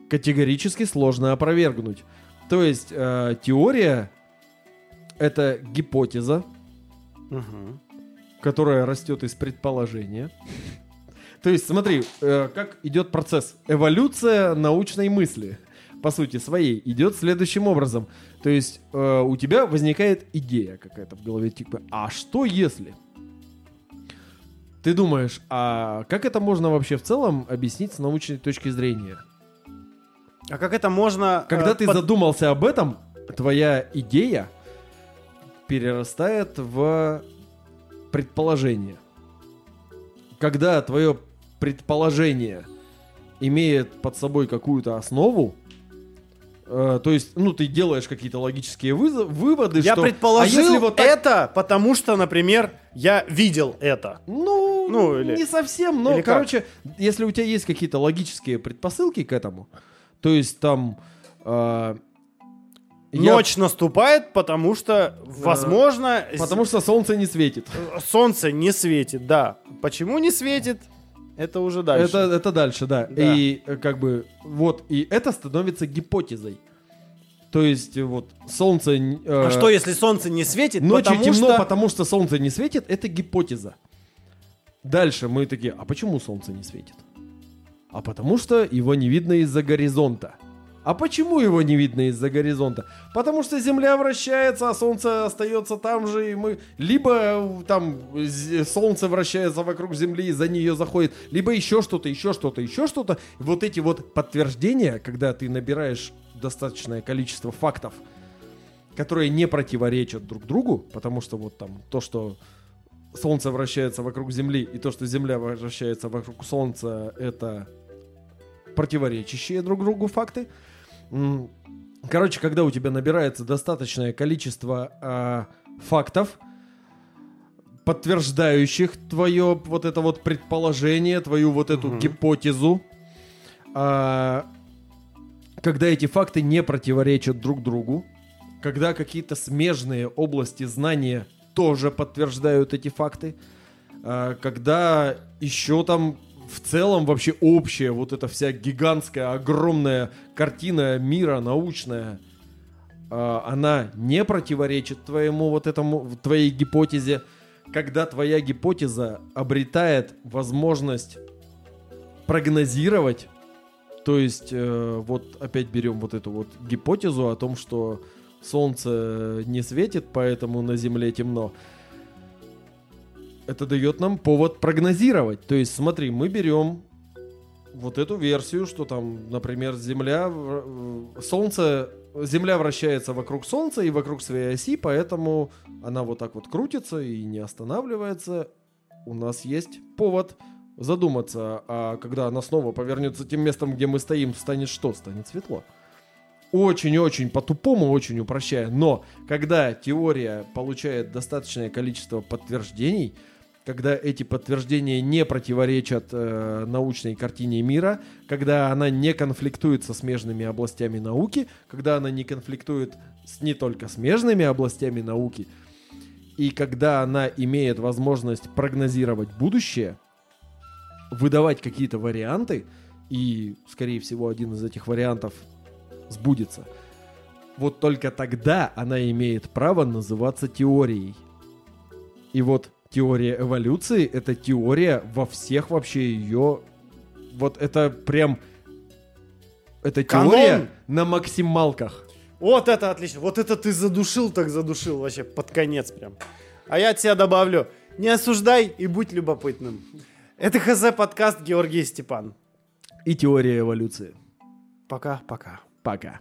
категорически сложно опровергнуть. То есть э, теория это гипотеза, Мгм. которая растет из предположения. То есть, смотри, э, как идет процесс. Эволюция научной мысли, по сути своей, идет следующим образом. То есть, э, у тебя возникает идея какая-то в голове, типа, а что если? Ты думаешь, а как это можно вообще в целом объяснить с научной точки зрения? А как это можно... Когда э, ты под- задумался об этом, твоя идея перерастает в предположение. Когда твое предположение имеет под собой какую-то основу, э, то есть, ну, ты делаешь какие-то логические вызов- выводы, Я что... предположил а если вот так- это, потому что, например, я видел это. Ну, Ну, или- не совсем, но, или как? короче, если у тебя есть какие-то логические предпосылки к этому, то есть там... э, я- Ночь наступает, потому что, возможно, Потому что солнце не светит. с- солнце не светит, да. Почему не светит? Это уже дальше. Это, это дальше, да. Да. И э, как бы вот, и это становится гипотезой. То есть э, вот солнце... э, А что, если солнце не светит? Ночью потому темно, что... потому что солнце не светит, это гипотеза. Дальше мы такие, а почему солнце не светит? А потому что его не видно из-за горизонта. А почему его не видно из-за горизонта? Потому что Земля вращается, а Солнце остается там же, и мы... Либо э, там Солнце вращается вокруг Земли, и за нее заходит, либо еще что-то, еще что-то, еще что-то. Вот эти вот подтверждения, когда ты набираешь достаточное количество фактов, которые не противоречат друг другу, потому что вот там то, что Солнце вращается вокруг Земли, и то, что Земля вращается вокруг Солнца, это противоречащие друг другу факты. Короче, когда у тебя набирается достаточное количество а, фактов, подтверждающих твое вот это вот предположение, твою вот эту Мгм. гипотезу, а, когда эти факты не противоречат друг другу, когда какие-то смежные области знания тоже подтверждают эти факты, а, когда еще там в целом вообще общая вот эта вся гигантская, огромная картина мира научная, а, она не противоречит твоему вот этому, твоей гипотезе, когда твоя гипотеза обретает возможность прогнозировать, то есть э, вот опять берем вот эту вот гипотезу о том, что солнце не светит, поэтому на Земле темно. Это дает нам повод прогнозировать. То есть, смотри, мы берем вот эту версию, что там, например, Земля, Солнце, Земля вращается вокруг Солнца и вокруг своей оси, поэтому она вот так вот крутится и не останавливается. У нас есть повод задуматься, а когда она снова повернется тем местом, где мы стоим, станет что? Станет светло. Очень-очень по-тупому, очень упрощая. Но когда теория получает достаточное количество подтверждений, когда эти подтверждения не противоречат э, научной картине мира, когда она не конфликтует со смежными областями науки, когда она не конфликтует с не только смежными областями науки, и когда она имеет возможность прогнозировать будущее, выдавать какие-то варианты, и, скорее всего, один из этих вариантов сбудется. Вот только тогда она имеет право называться теорией. И вот теория эволюции — это теория во всех вообще ее... Вот это прям... Это Канон. теория на максималках. Вот это отлично. Вот это ты задушил, так задушил вообще под конец прям. А я от тебя добавлю. Не осуждай и будь любопытным. Это ХЗ подкаст Георгий Степан. И теория эволюции. Пока-пока. Пока.